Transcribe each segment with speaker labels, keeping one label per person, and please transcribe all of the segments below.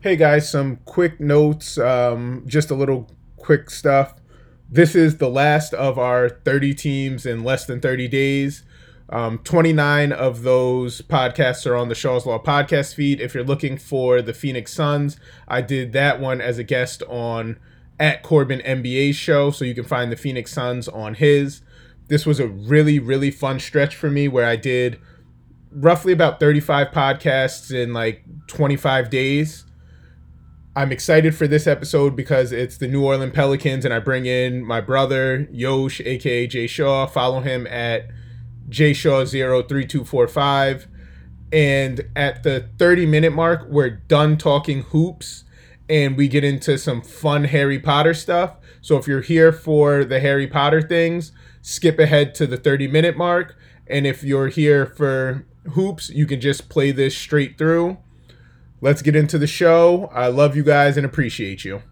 Speaker 1: Hey guys, some quick notes, um, just a little quick stuff. This is the last of our 30 teams in less than 30 days. Um, 29 of those podcasts are on the Shaw's Law podcast feed. If you're looking for the Phoenix Suns, I did that one as a guest on at Corbin NBA show, so you can find the Phoenix Suns on his. This was a really, really fun stretch for me where I did roughly about 35 podcasts in like 25 days. I'm excited for this episode because it's the New Orleans Pelicans, and I bring in my brother Yosh, aka Jay Shaw. Follow him at jshaw03245. And at the 30 minute mark, we're done talking hoops and we get into some fun Harry Potter stuff. So if you're here for the Harry Potter things, skip ahead to the 30 minute mark. And if you're here for hoops, you can just play this straight through let's get into the show. I love you guys and appreciate you.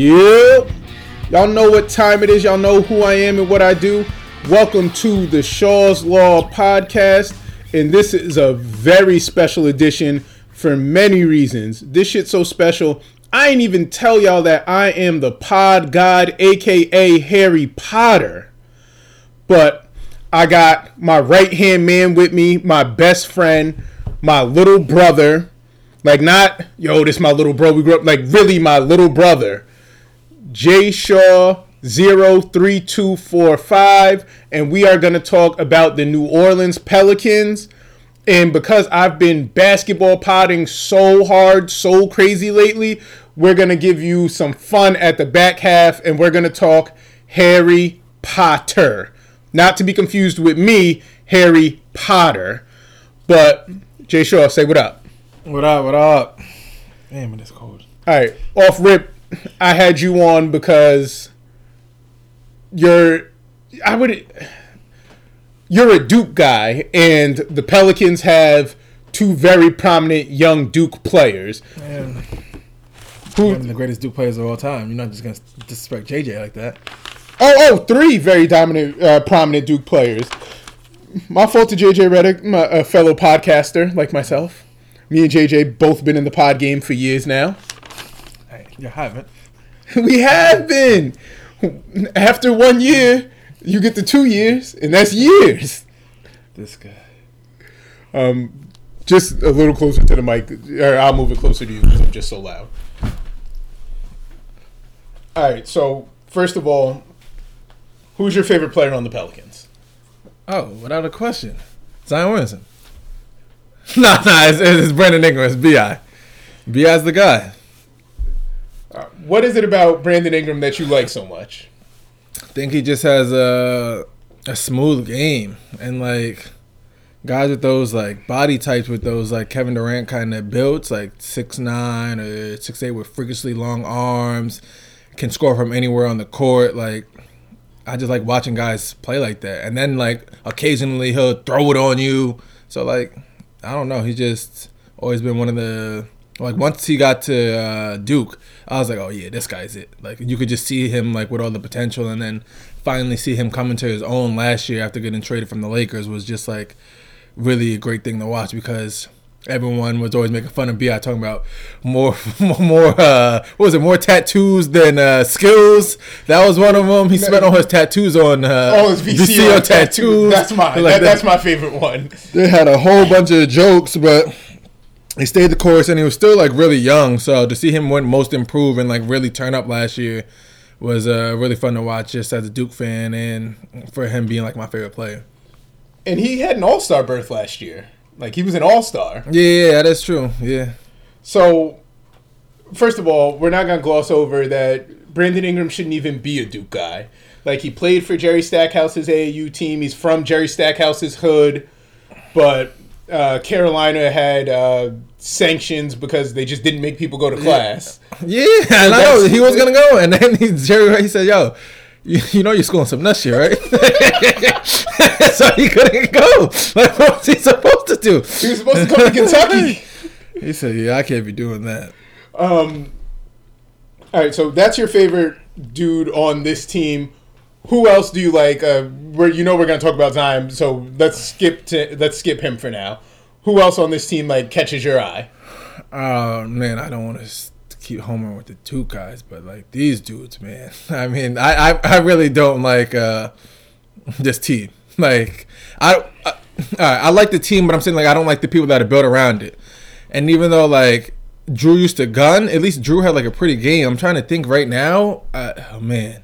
Speaker 1: Yep. Y'all know what time it is. Y'all know who I am and what I do. Welcome to the Shaw's Law podcast. And this is a very special edition for many reasons. This shit's so special. I ain't even tell y'all that I am the pod god, aka Harry Potter. But I got my right hand man with me, my best friend, my little brother. Like, not, yo, this my little bro. We grew up, like, really my little brother. J Shaw 03245 and we are going to talk about the New Orleans Pelicans. And because I've been basketball potting so hard, so crazy lately, we're going to give you some fun at the back half and we're going to talk Harry Potter. Not to be confused with me, Harry Potter. But Jay Shaw, say what up.
Speaker 2: What up, what up? Damn, it is cold.
Speaker 1: All right, off rip, I had you on because you're I would you're a Duke guy and the Pelicans have two very prominent young Duke players.
Speaker 2: Man, who one of the greatest Duke players of all time. You're not just gonna disrespect JJ like that.
Speaker 1: Oh, oh, three very dominant, uh, prominent Duke players. My fault to JJ Redick, my, a fellow podcaster like myself. Me and JJ both been in the pod game for years now.
Speaker 2: You haven't.
Speaker 1: we have been. After one year, you get the two years, and that's years.
Speaker 2: This guy.
Speaker 1: Um, just a little closer to the mic, or I'll move it closer to you because I'm just so loud. All right. So first of all, who's your favorite player on the Pelicans?
Speaker 2: Oh, without a question, Zion Williamson. nah, nah, it's, it's Brandon Ingram. It's Bi. Bi's the guy.
Speaker 1: What is it about Brandon Ingram that you like so much?
Speaker 2: I think he just has a a smooth game. And like guys with those like body types with those like Kevin Durant kind of builds like six nine or six eight with freakishly long arms can score from anywhere on the court. Like I just like watching guys play like that. And then like occasionally he'll throw it on you. So like I don't know. He's just always been one of the like once he got to uh, Duke, I was like, oh yeah, this guy's it. Like you could just see him like with all the potential, and then finally see him come into his own last year after getting traded from the Lakers was just like really a great thing to watch because everyone was always making fun of Bi talking about more more uh what was it more tattoos than uh skills? That was one of them he spent all his tattoos on uh
Speaker 1: oh his VCO, VCO tattoos. That's my like that, that's my favorite one.
Speaker 2: They had a whole bunch of jokes but he stayed the course and he was still like really young. So to see him win most improved and like really turn up last year was uh, really fun to watch just as a Duke fan and for him being like my favorite player.
Speaker 1: And he had an All Star berth last year. Like he was an All Star.
Speaker 2: Yeah, yeah, that's true. Yeah.
Speaker 1: So, first of all, we're not gonna gloss over that Brandon Ingram shouldn't even be a Duke guy. Like he played for Jerry Stackhouse's AAU team. He's from Jerry Stackhouse's hood, but uh, Carolina had uh, sanctions because they just didn't make people go to class.
Speaker 2: Yeah, and I know he was gonna go, and then he, Jerry he said, "Yo, you, you know you're schooling some nuts here, right?" so he couldn't go. Like, what was he supposed to do?
Speaker 1: He was supposed to come to Kentucky.
Speaker 2: He said, "Yeah, I can't be doing that."
Speaker 1: Um, all right, so that's your favorite dude on this team. Who else do you like? Uh, where you know we're gonna talk about Zion, so let's skip to let's skip him for now. Who else on this team like catches your eye?
Speaker 2: Oh man, I don't want to keep homering with the two guys, but like these dudes, man. I mean, I I, I really don't like uh this team. Like I, I I like the team, but I'm saying like I don't like the people that are built around it. And even though like Jrue used to gun, at least Jrue had like a pretty game. I'm trying to think right now. Uh, oh man,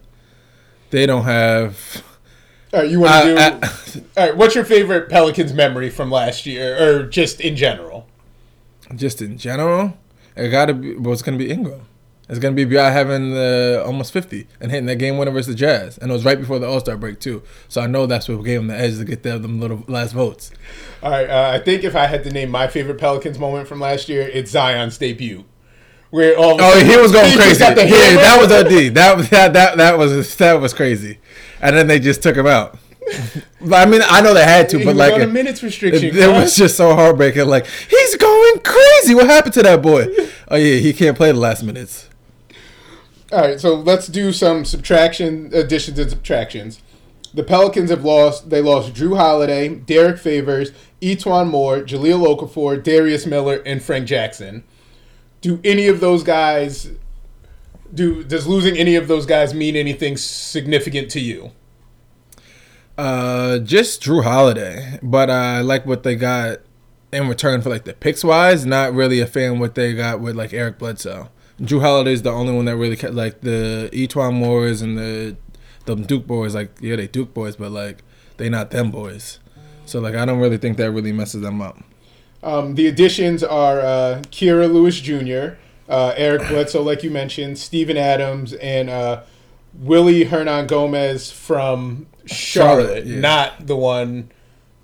Speaker 2: they don't have.
Speaker 1: All right, you want to uh, do? all right, what's your favorite Pelicans memory from last year, or just in general?
Speaker 2: Just in general, it got to be. Well, it's gonna be Ingram. It's gonna be Bi having the almost fifty and hitting that game winner versus the Jazz, and it was right before the All Star break too. So I know that's what gave him the edge to get them, them little last votes.
Speaker 1: All right, uh, I think if I had to name my favorite Pelicans moment from last year, it's Zion's debut.
Speaker 2: Where all oh he was going crazy. Yeah, that was OD. That that that that was that was crazy, and then they just took him out. I mean, I know they had to, but like
Speaker 1: on a minutes restriction,
Speaker 2: it, it was just so heartbreaking. Like he's going crazy. What happened to that boy? Oh yeah, he can't play the last minutes.
Speaker 1: All right, so let's do some subtraction, additions, and subtractions. The Pelicans have lost. They lost Jrue Holiday, Derrick Favors, E'Twaun Moore, Jahlil Okafor, Darius Miller, and Frank Jackson. Do any of those guys? Do does losing any of those guys mean anything significant to you?
Speaker 2: Uh, just Jrue Holiday, but I like what they got in return for like the picks wise. Not really a fan what they got with like Eric Bledsoe. Jrue Holiday is the only one that really kept like the E'Twaun Moores and the the Duke boys. Like yeah, they Duke boys, but like they not them boys. So like I don't really think that really messes them up.
Speaker 1: Um, the additions are uh, Kira Lewis Jr., uh, Eric Bledsoe, like you mentioned, Steven Adams, and uh, Willy Hernangomez from Charlotte, Charlotte yeah. not the one,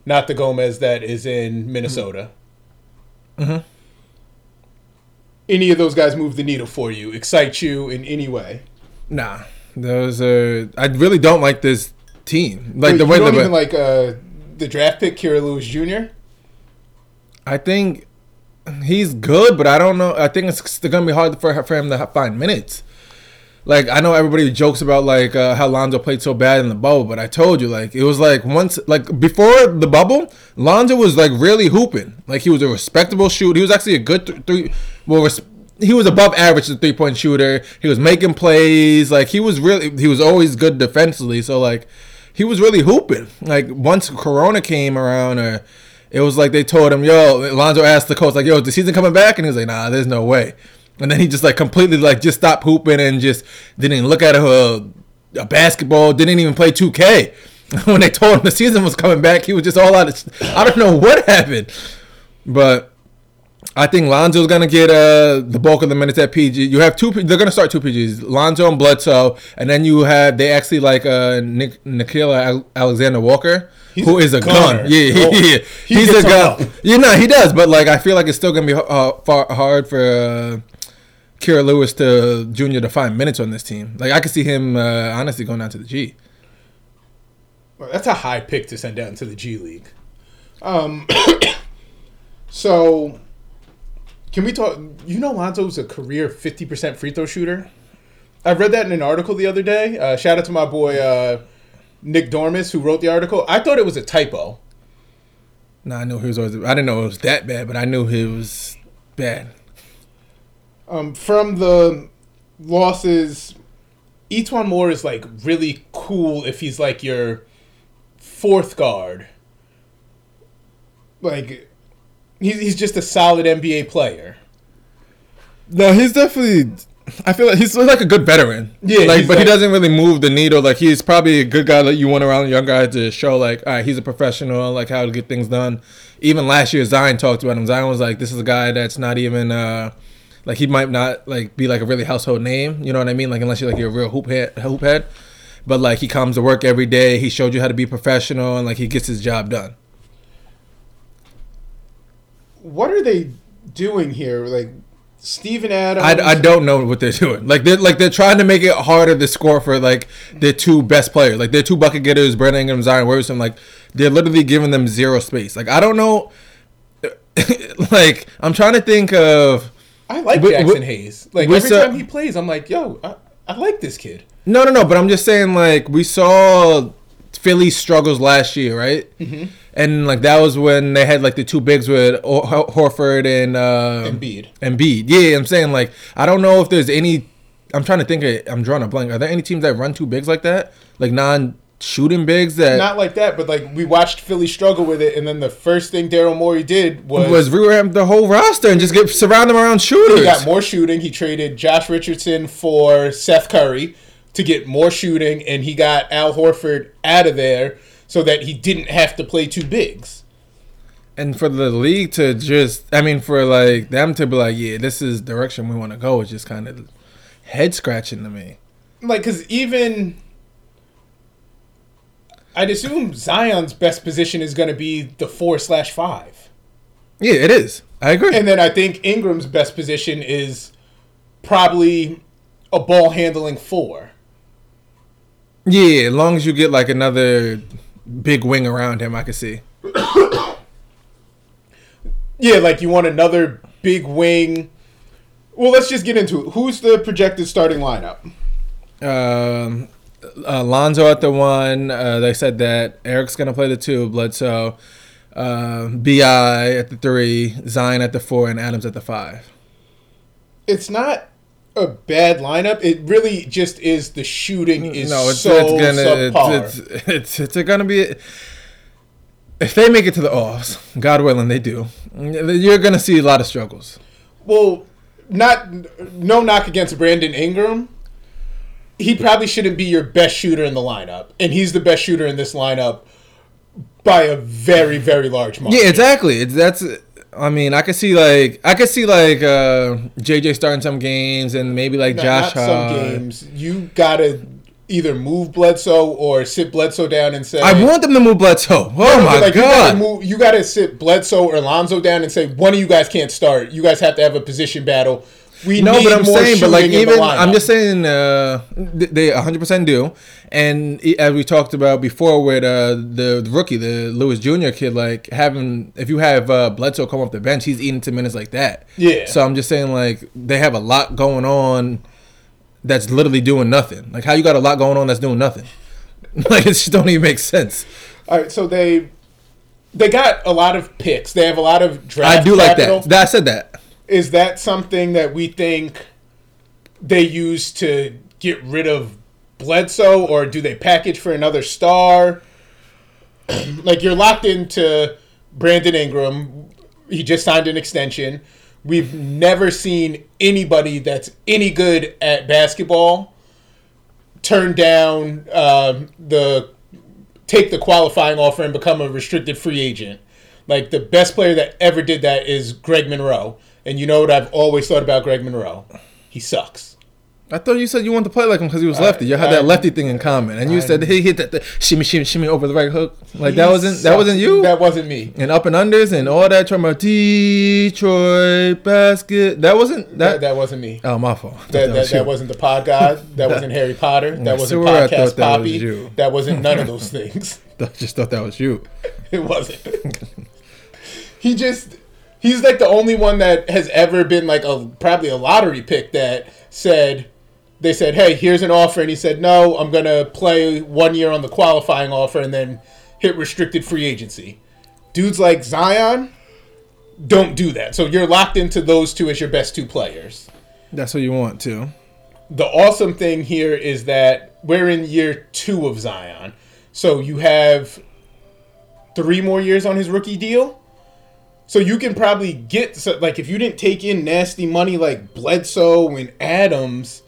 Speaker 1: not the Gomez that is in Minnesota. Mm-hmm any of those guys move the needle for you, excite you in any way?
Speaker 2: Nah, those are. I really don't like this team. Like
Speaker 1: Wait,
Speaker 2: the way
Speaker 1: you don't even like uh, the draft pick, Kira Lewis Jr.
Speaker 2: I think he's good, but I don't know. I think it's gonna be hard for for him to find minutes. Like I know everybody jokes about like uh, how Lonzo played so bad in the bubble, but I told you like it was like once like before the bubble, Lonzo was like really hooping. Like he was a respectable shooter. He was actually a good th- three. Well, res- he was above average as a three point shooter. He was making plays. Like he was really he was always good defensively. So like he was really hooping. Like once Corona came around or. It was like they told him, "Yo." Lonzo asked the coach, "Like, yo, is the season coming back?" And he was like, "Nah, there's no way." and then he just like completely like just stopped hooping and just didn't look at a basketball, didn't even play 2K. when they told him the season was coming back, he was just all out of. I don't know what happened, but I think Lonzo's gonna get uh, the bulk of the minutes at PG. You have two. They're gonna start two PGs, Lonzo and Bledsoe, and then you have they actually like uh, Nick, Nickeil Alexander Walker. He's who is a gunner. gun. Yeah, oh, yeah, he he's a gun. You know, he does, but like I feel like it's still gonna be uh, far, hard for uh, Kira Lewis to Junior to find minutes on this team. Like I could see him uh, honestly going down to the G.
Speaker 1: Well, that's a high pick to send down to the G League. Um, so can we talk? You know, Lonzo's a career fifty percent free throw shooter. I read that in an article the other day. Uh, shout out to my boy uh, Nick Dormus who wrote the article. I thought it was a typo.
Speaker 2: No, I knew he was always. I didn't know it was that bad, but I knew he was bad.
Speaker 1: Um, from the losses, E'Twaun Moore is like really cool if he's like your fourth guard. Like, he's he's just a solid NBA player.
Speaker 2: No, he's definitely I feel like he's like a good veteran.
Speaker 1: Yeah,
Speaker 2: like, but he doesn't really move the needle. Like, he's probably a good guy that you want around young guy to show, like, all right, he's a professional, like how to get things done. Even last year, Zion talked about him. Zion was like, this is a guy that's not even, uh, like, he might not like be like a really household name. You know what I mean? Like, unless you're like you're a real hoop head, hoop head. But like, he comes to work every day. He showed you how to be professional, and like, he gets his job done.
Speaker 1: What are they doing here? Like Steven Adams.
Speaker 2: I, I don't know what they're doing. Like they're like they're trying to make it harder to score for like their two best players. Like their two bucket getters, Brandon Ingram, Zion Williamson. Like they're literally giving them zero space. Like I don't know. like I'm trying to think of
Speaker 3: I like Jaxson
Speaker 2: we-
Speaker 3: Hayes. Like every
Speaker 2: saw-
Speaker 3: time he plays, I'm like, yo, I, I like this kid.
Speaker 2: no no no. But I'm just saying like we saw Philly struggles last year, right? Mm-hmm. And like that was when they had like the two bigs with Hor- Horford and uh,
Speaker 3: Embiid.
Speaker 2: Embiid. Yeah, I'm saying like I don't know if there's any. I'm trying to think. Of, I'm drawing a blank. Are there any teams that run two bigs like that? Like non-shooting bigs that
Speaker 1: Not like that, but like we watched Philly struggle with it, and then the first thing Daryl Morey did was,
Speaker 2: was revamp the whole roster and just get surround them around shooters.
Speaker 1: he got more shooting. He traded Josh Richardson for Seth Curry to get more shooting, and he got Al Horford out of there so that he didn't have to play two bigs.
Speaker 2: and for the league to just, I mean, for like them to be like, yeah, this is direction we want to go, is just kind of head scratching to me.
Speaker 1: Like, because even I'd assume Zion's best position is going to be the four slash five.
Speaker 2: Yeah, it is. I agree.
Speaker 1: And then I think Ingram's best position is probably a ball handling four.
Speaker 2: yeah, as long as you get like another big wing around him, I could see.
Speaker 1: Yeah, like you want another big wing. Well, let's just get into it. Who's the projected starting lineup?
Speaker 2: Um, Alonzo at the one. Uh, they said that Eric's gonna play the two. Bledsoe, uh, Bi at the three, Zion at the four, and Adams at the five.
Speaker 1: It's not a bad lineup. It really just is the shooting is
Speaker 2: no, it's,
Speaker 1: so
Speaker 2: it's gonna
Speaker 1: subpar.
Speaker 2: it's, it's it's it's gonna be. If they make it to the offs, God willing, they do. You're gonna see a lot of struggles.
Speaker 1: well, not no knock against Brandon Ingram. He probably shouldn't be your best shooter in the lineup, and he's the best shooter in this lineup by a very very large margin.
Speaker 2: Yeah, exactly. It's that's. I mean, I could see like I could see like uh, JJ starting some games and maybe like
Speaker 1: Not-
Speaker 2: Josh.
Speaker 1: not some games. You gotta either move Bledsoe or sit Bledsoe down and say.
Speaker 2: I want them to move Bledsoe. Oh
Speaker 1: No,
Speaker 2: my
Speaker 1: like, You gotta,
Speaker 2: god!
Speaker 1: move, you gotta sit Bledsoe or Lonzo down and say one of you guys can't start. You guys have to have a position battle. We
Speaker 2: No, but I'm saying, but like
Speaker 1: shooting in the
Speaker 2: even I'm just saying, uh, they 100 percent do. And as we talked about before with uh, the, the rookie, the Lewis Jr. kid, like having if you have uh, Bledsoe come off the bench, he's eating ten minutes like that.
Speaker 1: Yeah.
Speaker 2: So I'm just saying, like they have a lot going on that's literally doing nothing. Like how you got a lot going on that's doing nothing. like it just don't even make sense.
Speaker 1: All right, so they they got a lot of picks. They have a lot of draft.
Speaker 2: I do like
Speaker 1: capital.
Speaker 2: That I said that.
Speaker 1: Is that something that we think they use to get rid of Bledsoe, or do they package for another star? like you're locked into Brandon Ingram. He just signed an extension. We've never seen anybody that's any good at basketball turn down um, the take the qualifying offer and become a restricted free agent. Like the best player that ever did that is Greg Monroe. And you know what I've always thought about Greg Monroe? He sucks.
Speaker 2: I thought you said you wanted to play like him because he was lefty. You had
Speaker 1: I-
Speaker 2: that lefty thing in common, and you said he hit that the shimmy, shimmy, shimmy over the right hook. Like that wasn't that wasn't you.
Speaker 1: That wasn't me.
Speaker 2: and up and unders and all that about Detroit basket. That wasn't
Speaker 1: That,
Speaker 2: that.
Speaker 1: that wasn't me.
Speaker 2: oh, my fault. I thought
Speaker 1: That, that,
Speaker 2: was
Speaker 1: that wasn't the pod god. That wasn't Harry Potter. That
Speaker 2: I
Speaker 1: wasn't
Speaker 2: I
Speaker 1: podcast
Speaker 2: that was
Speaker 1: Poppy.
Speaker 2: you.
Speaker 1: That wasn't none of those things.
Speaker 2: I just thought that was you.
Speaker 1: It wasn't. he just he's like the only one that has ever been like a probably a lottery pick that said they said, "Hey, here's an offer," and he said, "No, I'm gonna play one year on the qualifying offer and then hit restricted free agency." Dudes like Zion don't do that, so you're locked into those two as your best two players.
Speaker 2: That's what you want too.
Speaker 1: The awesome thing here is that we're in year two of Zion, so you have three more years on his rookie deal. So you can probably get so, like if you didn't take in nasty money like Bledsoe and Adams,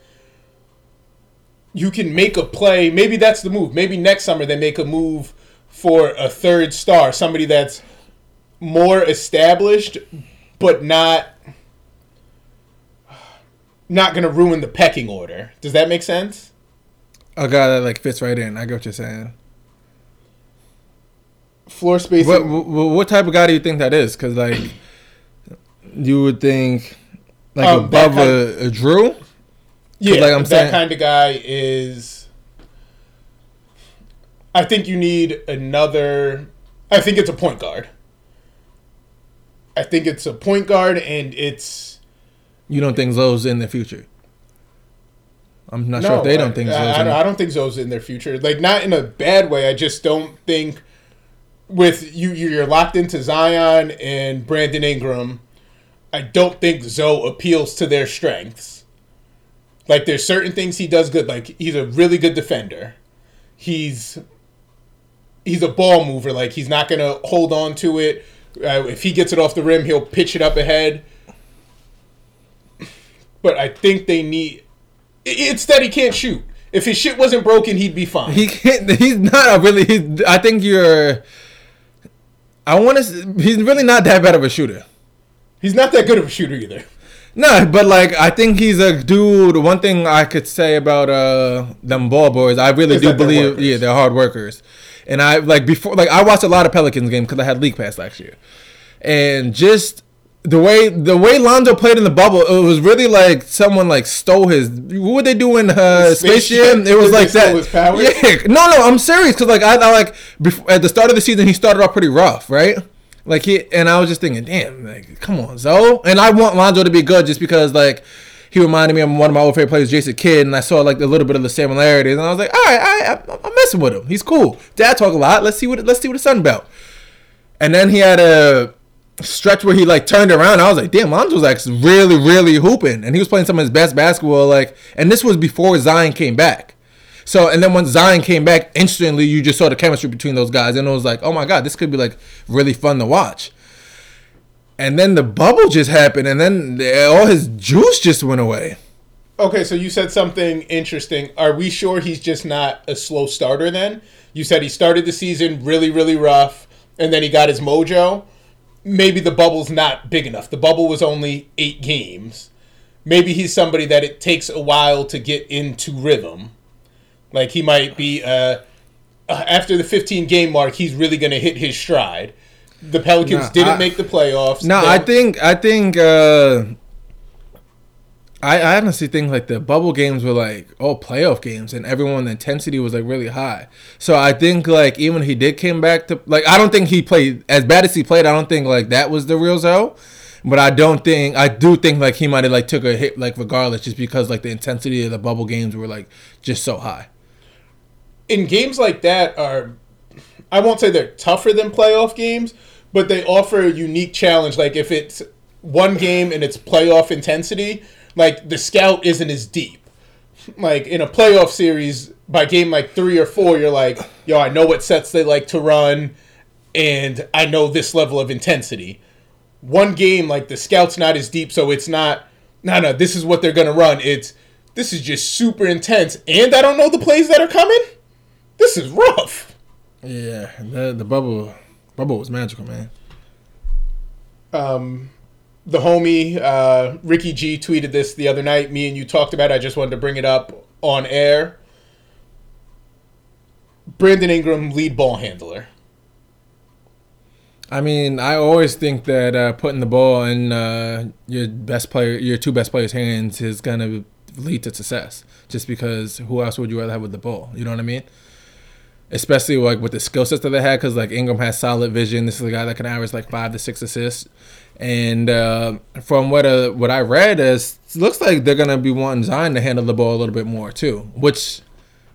Speaker 1: you can make a play. Maybe that's the move. Maybe next summer they make a move for a third star, somebody that's more established, but not not gonna ruin the pecking order. Does that make sense?
Speaker 2: A guy that like fits right in. I get what you're saying.
Speaker 1: Floor space.
Speaker 2: What, what what type of guy do you think that is? Because like you would think like
Speaker 1: Um,
Speaker 2: above a, a Jrue.
Speaker 1: Yeah,
Speaker 2: like I'm
Speaker 1: that
Speaker 2: saying-
Speaker 1: kind of guy is. I think you need another. I think it's a point guard. I think it's a point guard, and it's
Speaker 2: You don't think Zoe's in the future? I'm not sure if they don't think
Speaker 1: I,
Speaker 2: Zoe's
Speaker 1: I,
Speaker 2: in.
Speaker 1: I don't think Zoe's in their future. Like not in a bad way. I just don't think with you you're locked into Zion and Brandon Ingram. I don't think Zoe appeals to their strengths. Like there's certain things he does good. Like he's a really good defender. He's he's a ball mover. Like he's not gonna hold on to it. Uh, if he gets it off the rim, he'll pitch it up ahead. But I think they need. It's that he can't shoot. If his shit wasn't broken, he'd be fine.
Speaker 2: He can't. He's not a really. I think you're. I want to. He's really not that bad of a shooter.
Speaker 1: He's not that good of a shooter either.
Speaker 2: No, but like I think he's a dude. One thing I could say about uh them ball boys, I really do
Speaker 1: that they're
Speaker 2: believe, yeah, they're hard workers. And I like before, like I watched a lot of Pelicans games because I had League Pass last year, and just the way the way Lonzo played in the bubble, it was really like someone like stole his. What would they do in uh, Space
Speaker 1: Space
Speaker 2: Jam? It was like
Speaker 1: stole
Speaker 2: that. Yeah, no, no, I'm serious because like I, I like before, at the start of the season he started off pretty rough, right? Like he and I was just thinking, damn, like come on, Zoe. And I want Lonzo to be good just because like he reminded me of one of my old favorite players, Jason Kidd, and I saw like a little bit of the similarities, and I was like, all right, I, I, I'm messing with him. He's cool. Dad talk a lot. Let's see what let's see what the sun about. And then he had a stretch where he like turned around. I was like, damn, Lonzo was like really, really hooping, and he was playing some of his best basketball. Like, and this was before Zion came back. So, and then when Zion came back, instantly you just saw the chemistry between those guys, and it was like, oh my god, this could be like really fun to watch. And then the bubble just happened, and then all his juice just went away.
Speaker 1: Okay, so you said something interesting. Are we sure he's just not a slow starter then? You said he started the season really, really rough, and then he got his mojo. Maybe the bubble's not big enough. The bubble was only eight games. Maybe he's somebody that it takes a while to get into rhythm. Like he might be, uh, uh, after the 15 game mark, he's really going to hit his stride. The Pelicans
Speaker 2: Nah,
Speaker 1: didn't
Speaker 2: I-
Speaker 1: make the playoffs.
Speaker 2: No, I think I think uh I, I honestly think like the bubble games were like oh playoff games and everyone the intensity was like really high. So I think like even he did came back to like I don't think he played as bad as he played. I don't think like that was the real Zoe. But I don't think I do think like he might have like took a hit like regardless just because like the intensity of the bubble games were like just so high.
Speaker 1: in games like that are I won't say they're tougher than playoff games, but they offer a unique challenge. Like if it's one game and it's playoff intensity, like the scout isn't as deep. Like in a playoff series, by game like three or four, you're like, yo, I know what sets they like to run, and I know this level of intensity. One game, like the scout's not as deep, so it's not, no, no, this is what they're gonna run. It's this is just super intense, and I don't know the plays that are coming. This is rough.
Speaker 2: Yeah, the the bubble bubble was magical, man.
Speaker 1: Um, the homie uh, Ricky G tweeted this the other night. Me and you talked about. it. I just wanted to bring it up on air. Brandon Ingram, lead ball handler.
Speaker 2: I mean, I always think that uh, putting the ball in uh, your best player, your two best players' hands is gonna lead to success. Just because who else would you rather have with the ball? You know what I mean? Especially like with the skill sets that they had, because like Ingram has solid vision. This is a guy that can average like five to six assists. And uh, from what uh, what I read, is it looks like they're gonna be wanting Zion to handle the ball a little bit more too, which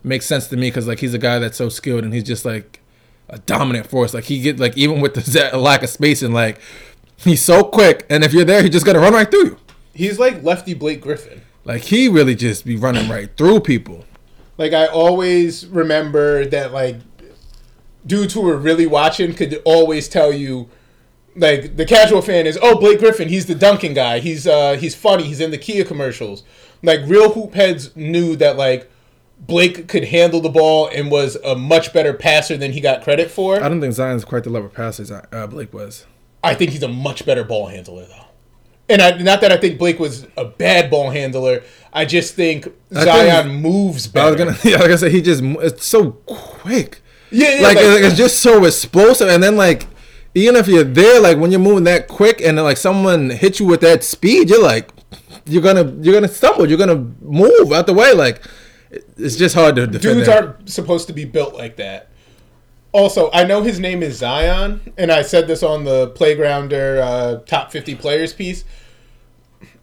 Speaker 2: makes sense to me because like he's a guy that's so skilled and he's just like a dominant force. Like he get like even with the lack of spacing, like he's so quick, and if you're there, he's just gonna run right through you.
Speaker 1: He's like lefty Blake Griffin.
Speaker 2: Like he really just be running right through people.
Speaker 1: Like I always remember that like dudes who were really watching could always tell you Like the casual fan is, oh Blake Griffin, he's the dunking guy. He's uh he's funny. He's in the Kia commercials. Like real hoop heads knew that like Blake could handle the ball and was a much better passer than he got credit for.
Speaker 2: I don't think Zion's quite the level of passer uh, Blake was.
Speaker 1: I think he's a much better ball handler though. And I, not that I think Blake was a bad ball handler. I just think
Speaker 2: I
Speaker 1: Zion
Speaker 2: think-
Speaker 1: moves
Speaker 2: I was gonna, yeah, like I said, he just it's so quick.
Speaker 1: yeah, yeah,
Speaker 2: like,
Speaker 1: like-
Speaker 2: it's just so explosive, and then like even if you're there, like when you're moving that quick, and like someone hits you with that speed, you're like you're gonna you're gonna stumble, you're gonna move out the way. Like it's just hard to defend.
Speaker 1: dudes
Speaker 2: that.
Speaker 1: aren't supposed to be built like that. Also, I know his name is Zion, and I said this on the Playgrounder uh, top 50 players piece.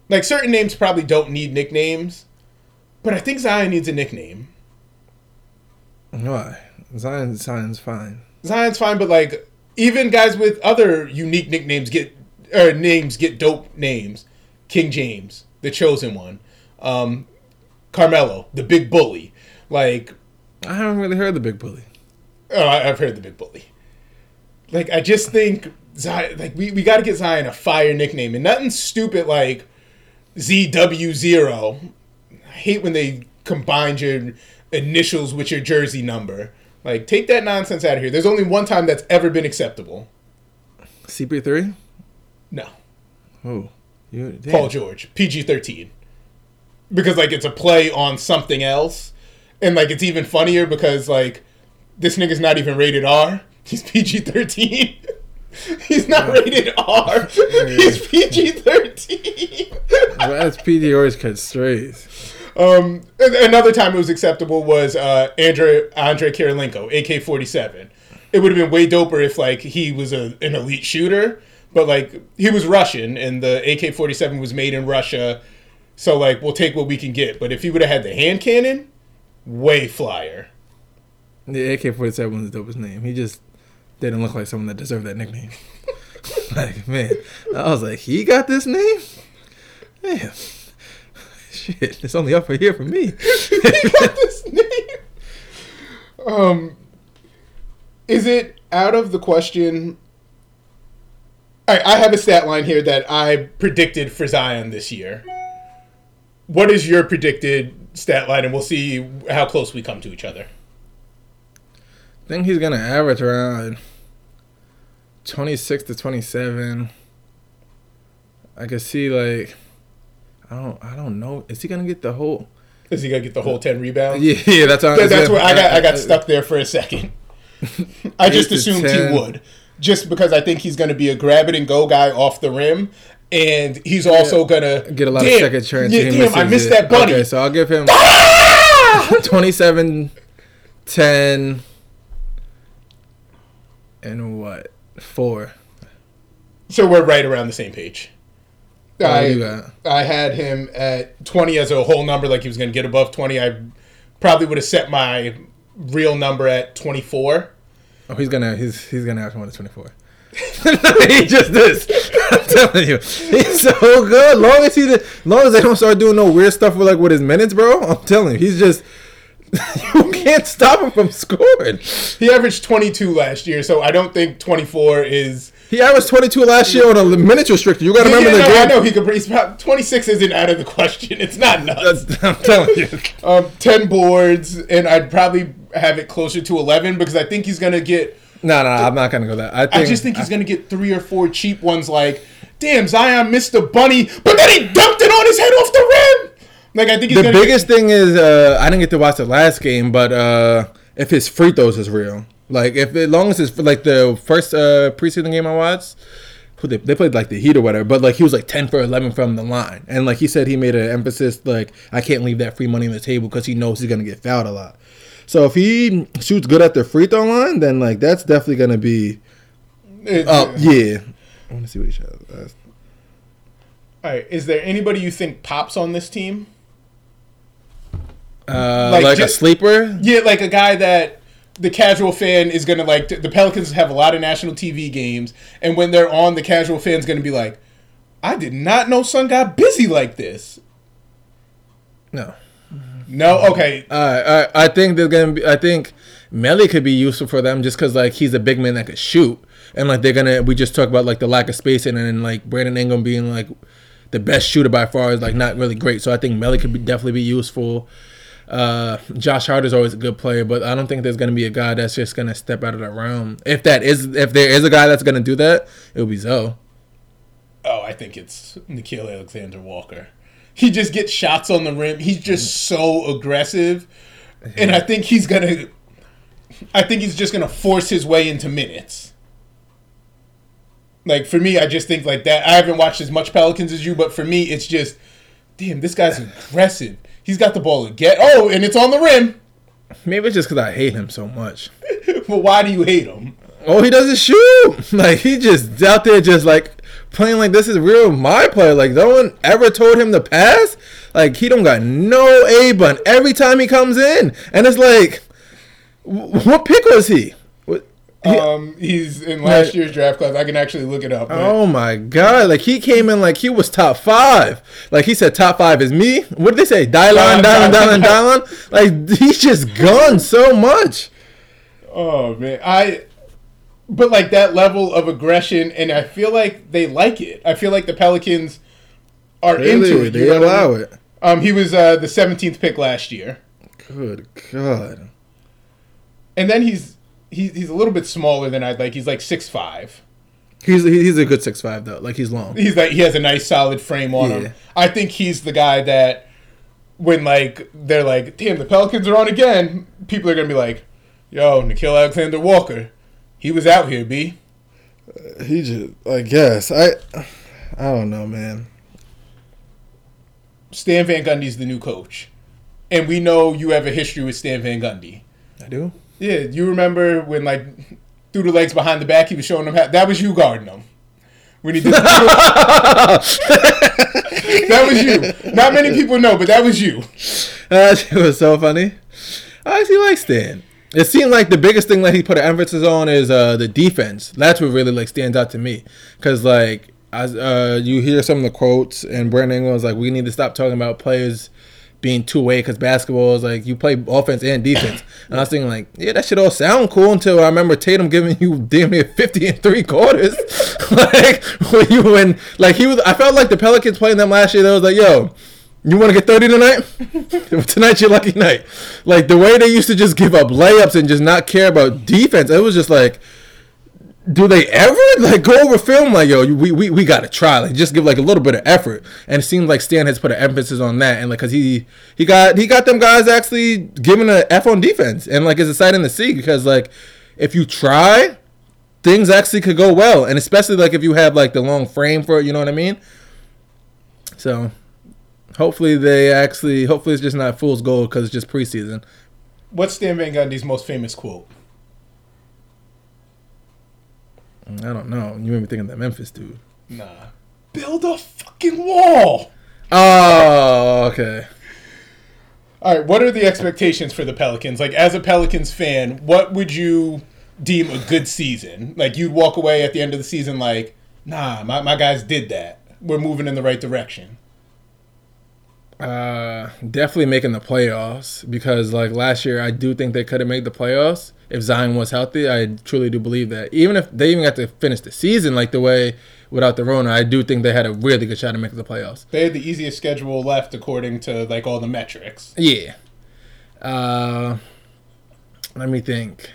Speaker 1: Like, certain names probably don't need nicknames, but I think Zion needs a nickname.
Speaker 2: Why? Zion Zion's fine.
Speaker 1: Zion's fine, but like, even guys with other unique nicknames get, or names get dope names. King James, the chosen one. Um, Carmelo, the big bully. Like,
Speaker 2: I haven't really heard the big bully.
Speaker 1: Oh, I- I've heard the big bully. Like, I just think Zion, like we, we got to get Zion a fire nickname and nothing stupid like ZW0. I hate when they combine your initials with your jersey number. Like, take that nonsense out of here. There's only one time that's ever been acceptable.
Speaker 2: CP3.
Speaker 1: No,
Speaker 2: Oh, you damn.
Speaker 1: Paul George, PG 13. Because, like, it's a play on something else. And, like, it's even funnier because, like, this nigga's not even rated R. He's PG 13. He's not rated R. He's PG 13.
Speaker 2: Well, That's PD always cut strays.
Speaker 1: Um, another time it was acceptable was uh, Andre Andre Kirilenko, AK forty seven. It would have been way doper if like he was a, an elite shooter, but like he was Russian and the AK forty seven was made in Russia, so like we'll take what we can get. But if he would have had the hand cannon, way flyer.
Speaker 2: The AK-47 was the dopest name. He just didn't look like someone that deserved that nickname. like man, I was like, he got this name. Damn. Shit, it's only up for here for me.
Speaker 1: he got this name. Um, is it out of the question? Right, I have a stat line here that I predicted for Zion this year. What is your predicted stat line, and we'll see how close we come to each other.
Speaker 2: I think he's gonna average around twenty six to twenty seven. I could see like I don't I don't know. Is he gonna get the whole
Speaker 1: Is he gonna get the whole ten rebounds?
Speaker 2: Yeah, yeah, that's what
Speaker 1: That- that's where I got. I got stuck there for a second. I just assumed
Speaker 2: 10.
Speaker 1: he would, just because I think he's going to be a grab it and go guy off the rim, and he's also gonna
Speaker 2: Get a lot
Speaker 1: Damn,
Speaker 2: of second chance.
Speaker 1: Yeah, damn, I missed
Speaker 2: it.
Speaker 1: that bunny.
Speaker 2: Okay, so I'll give him ah! 27, 10, and what? Four.
Speaker 1: So we're right around the same page. I,
Speaker 2: do you got?
Speaker 1: I had him at 20 as a whole number, like he was going to get above 20. I probably would have set my real number at 24.
Speaker 2: Oh, he's gonna he's he's gonna have one to twenty four. he just is. I'm telling you, he's so good. Long as he, long as they don't start doing no weird stuff with like with his minutes, bro. I'm telling you, he's just. you can't stop him from scoring.
Speaker 1: He averaged 22 last year, so I don't think 24 is.
Speaker 2: He averaged 22 last year on a minutes restricted. You got to remember
Speaker 1: yeah,
Speaker 2: the
Speaker 1: no, I
Speaker 2: game.
Speaker 1: know he could. He's about, 26 isn't out of the question. It's not nuts.
Speaker 2: That's, I'm telling you.
Speaker 1: Um, 10 boards, and I'd probably have it closer to 11 because I think he's gonna get.
Speaker 2: No, no, I'm not gonna go that. I think.
Speaker 1: I just think he's gonna get three or four cheap ones. Like, damn, Zion missed the bunny, but then he dumped it on his head off the rim. Like, I think he's
Speaker 2: the biggest thing is uh, I didn't get to watch the last game, but uh, if his free throws is real, like if as long as it's like the first uh, preseason game I watched, who they, they played like the Heat or whatever, but like he was like ten for eleven from the line, and like he said he made an emphasis like I can't leave that free money on the table because he knows he's gonna get fouled a lot. So if he shoots good at the free throw line, then like that's definitely gonna be
Speaker 1: It-
Speaker 2: up. Yeah, I want to see what he shot. Uh,
Speaker 1: All right, is there anybody you think pops on this team?
Speaker 2: Uh,
Speaker 1: Like,
Speaker 2: like, a sleeper.
Speaker 1: Yeah, like a guy that the casual fan is gonna like. The Pelicans have a lot of national TV games, and when they're on, the casual fan's gonna be like, "I did not know Sun got busy like this."
Speaker 2: No.
Speaker 1: No, okay,
Speaker 2: Uh, I I think they're gonna be. I think Melli could be useful for them just because like he's a big man that could shoot, and like they're gonna. We just talked about like the lack of spacing and then like Brandon Ingram being like the best shooter by far is like not really great. So I think Melli could be, definitely be useful. Uh, Josh Hart is always a good player, but I don't think there's gonna be a guy that's just gonna step out of that realm. If that is, if there is a guy that's gonna do that, it'll be Zoe.
Speaker 1: Oh, I think it's Nickeil Alexander Walker. He just gets shots on the rim. He's just so aggressive, and I think he's gonna. I think he's just gonna force his way into minutes. Like for me, I just think like that. I haven't watched as much Pelicans as you, but for me, it's just, damn, this guy's aggressive. He's got the ball again. Oh, and it's on the rim.
Speaker 2: Maybe it's just because I hate him so much.
Speaker 1: But why do you hate him?
Speaker 2: Oh, he doesn't shoot. Like he just out there, just like playing like this is real my play. Like no one ever told him to pass. Like he don't got no A button every time he comes in, and it's like, what pick was he?
Speaker 1: Um, he's in last year's draft class. I can actually look it up. but-
Speaker 2: Oh my god! Like he came in like he was top five. Like he said, top five is me. What did they say? Dylon, Dylon, Dylon, Dylon. Like he's just gone so much.
Speaker 1: Oh man, I. But like that level of aggression, and I feel like they like it. I feel like the Pelicans are into it.
Speaker 2: they allow it.
Speaker 1: Um, he was uh, the 17th pick last year,
Speaker 2: Good god.
Speaker 1: and then he's he's he's a little bit smaller than I'd like. He's like six five.
Speaker 2: He's he's a good six five though. Like he's long.
Speaker 1: He's like he has a nice solid frame on
Speaker 2: Yeah.
Speaker 1: him. I think he's the guy that when like they're like, damn, the Pelicans are on again. People are gonna be like, yo, Nickeil Alexander Walker, he was out here, b.
Speaker 2: Uh, he just I guess I I don't know, man.
Speaker 1: Stan Van Gundy's the new coach, and we know you have a history with Stan Van Gundy.
Speaker 2: I do.
Speaker 1: Yeah, you remember when like through the legs behind the back, he was showing them how that was you guarding them. When he did the that was you. Not many people know, but that was you.
Speaker 2: That was so funny. I actually like Stan. It seemed like the biggest thing that he put an emphasis on is uh, the defense. That's what really like stands out to me, because like as uh, you hear some of the quotes, and Brandon was like, "We need to stop talking about players being two way because basketball is like you play offense and defense." And I was thinking like, yeah, that should all sound cool until I remember Tatum giving you damn near fifty in three quarters. like when you when like he was, I felt like the Pelicans playing them last year. They was like, yo. You want to get 30 tonight? Tonight's your lucky night. Like the way they used to just give up layups and just not care about defense. It was just like, do they ever like go over film? Like yo we, we, we gotta try. Like just give like a little bit of effort. And it seems like Stan has put an emphasis on that. And like because he he got he got them guys actually giving a F on defense. And like it's exciting to see because like if you try things actually could go well. And especially like if you have like the long frame for it you know what I mean? So hopefully they actually hopefully it's just not fool's gold because it's just preseason.
Speaker 1: What's Stan Van Gundy's most famous quote?
Speaker 2: I don't know you made me think of that Memphis dude
Speaker 1: Nah. Build a fucking wall.
Speaker 2: oh okay.
Speaker 1: All right, what are the expectations for the Pelicans? Like, as a Pelicans fan, what would you deem a good season? Like, you'd walk away at the end of the season like, nah, my, my guys did that. We're moving in the right direction.
Speaker 2: Uh, definitely making the playoffs because like last year, I do think they could have made the playoffs if Zion was healthy. I truly do believe that. Even if they even got to finish the season like the way without the Rona, I do think they had a really good shot at making the playoffs.
Speaker 1: They had the easiest schedule left according to, like, all the metrics.
Speaker 2: Yeah. Uh, let me think.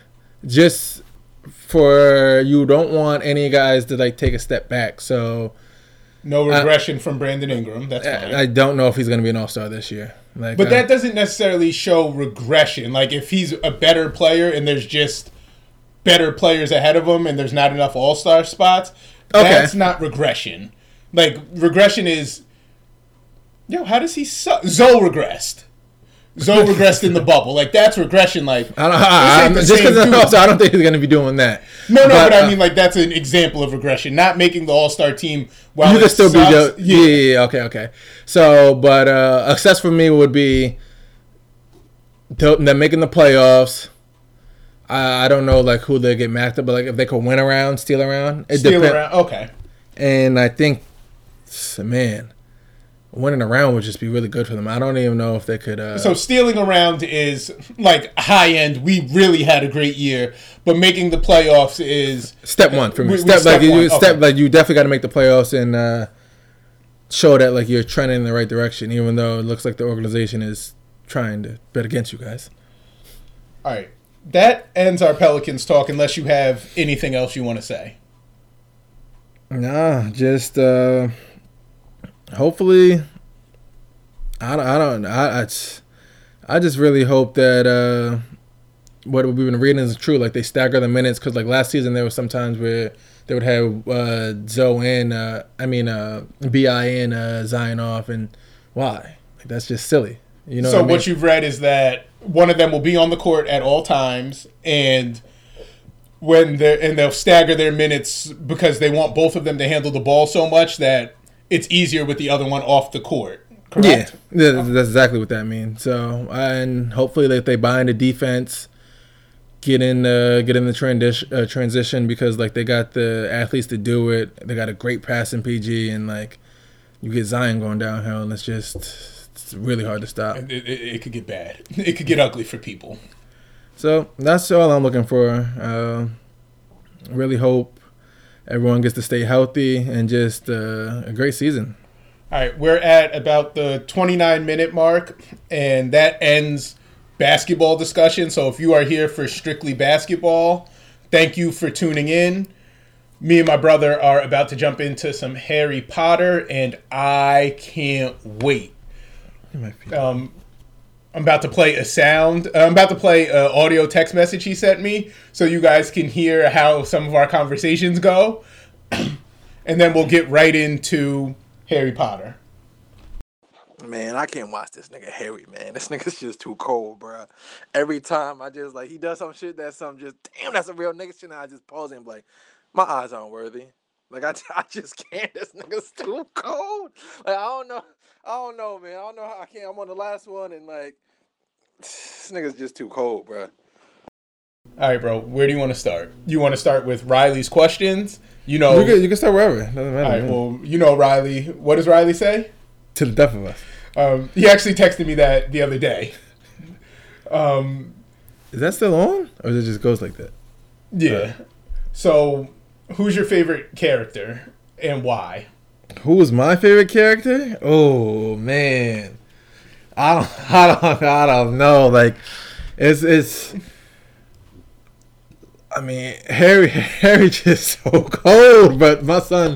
Speaker 2: Just for you don't want any guys to like take a step back, so
Speaker 1: No regression from Brandon Ingram. That's fine.
Speaker 2: I, I don't know if he's gonna be an All Star this year. Like,
Speaker 1: But
Speaker 2: uh,
Speaker 1: that doesn't necessarily show regression. Like if he's a better player and there's just better players ahead of him and there's not enough All Star spots,
Speaker 2: Okay.
Speaker 1: that's not regression. Like regression is, yo, how does he suck? Zoe regressed. Zoe regressed in the bubble. Like that's regression. Like
Speaker 2: I don't, I,
Speaker 1: ain't
Speaker 2: I,
Speaker 1: the
Speaker 2: just because also, I don't think he's gonna be doing that.
Speaker 1: No, no, but,
Speaker 2: uh,
Speaker 1: I mean like that's an example of regression. Not making the All Star team while
Speaker 2: you can still
Speaker 1: sucks.
Speaker 2: be the, yeah. yeah, yeah, okay, okay. So, but uh, a success for me would be th- them making the playoffs. I, I don't know like who they get matched up, but like if they could win around, steal around, it
Speaker 1: Steal
Speaker 2: depend-
Speaker 1: around. Okay.
Speaker 2: And I think, man, winning around would just be really good for them. I don't even know if they could. Uh,
Speaker 1: So stealing around is like high end. We really had a great year, but making the playoffs is
Speaker 2: step one for me.
Speaker 1: We- we
Speaker 2: step,
Speaker 1: step
Speaker 2: like you
Speaker 1: one,
Speaker 2: step
Speaker 1: okay.
Speaker 2: like you definitely got to make the playoffs and uh, show that like you're trending in the right direction, even though it looks like the organization is trying to bet against you guys.
Speaker 1: all right. That ends our Pelicans talk. Unless you have anything else you want to say.
Speaker 2: Nah, just uh, hopefully. I don't. I don't. I, I, just- I just really hope that uh, what we've been reading is true. Like they stagger the minutes because like last season there was some times where they would have uh, Zoe and uh, I mean uh, Bi and uh, Zion off, and why? Like that's just silly. You know.
Speaker 1: so
Speaker 2: what, I mean?
Speaker 1: what you've read is that one of them will be on the court at all times, and when they and they'll stagger their minutes because they want both of them to handle the ball so much that it's easier with the other one off the court.
Speaker 2: Yeah,
Speaker 1: Correct.
Speaker 2: yeah, that's exactly what that means. So, and hopefully that they buy into defense, get in, uh, get in the transition, uh, transition because like they got the athletes to do it. They got a great passing PG, and like you get Zion going downhill, and it's just it's really hard to stop.
Speaker 1: It, it, it could get bad. It could get ugly for people.
Speaker 2: So that's all I'm looking for. Uh, really hope everyone gets to stay healthy and just uh, a great season.
Speaker 1: All right, we're at about the 29 minute mark, and that ends basketball discussion. So if you are here for strictly basketball, thank you for tuning in. Me and my brother are about to jump into some Harry Potter, and I can't wait. Um, I'm about to play a sound. uh, I'm about to play an audio text message he sent me, so you guys can hear how some of our conversations go, and then we'll get right into Harry Potter.
Speaker 4: Man, I can't watch this nigga Harry, man. This nigga's just too cold, bro. Every time I just like he does some shit that's some just damn that's a real nigga shit and I just pause be like, my eyes aren't worthy. Like I, I just can't. This nigga's too cold. Like I don't know. I don't know, man. I don't know how I can't. I'm on the last one and like this nigga's just too cold, bro.
Speaker 1: All right, bro. Where do you want to start? You want to start with Riley's questions? You know.
Speaker 2: You can, you can start wherever. Doesn't matter.
Speaker 1: all right.
Speaker 2: man.
Speaker 1: Well, you know Riley. What does Riley say?
Speaker 2: to the death of us.
Speaker 1: Um, he actually texted me that the other day. Um,
Speaker 2: Is that still on, or does it just goes like that?
Speaker 1: yeah. So, who's your favorite character and why?
Speaker 2: Who was my favorite character? Oh man, I don't, I don't, I don't know. Like, it's, it's. I mean, Harry, Harry just so cold. But my son,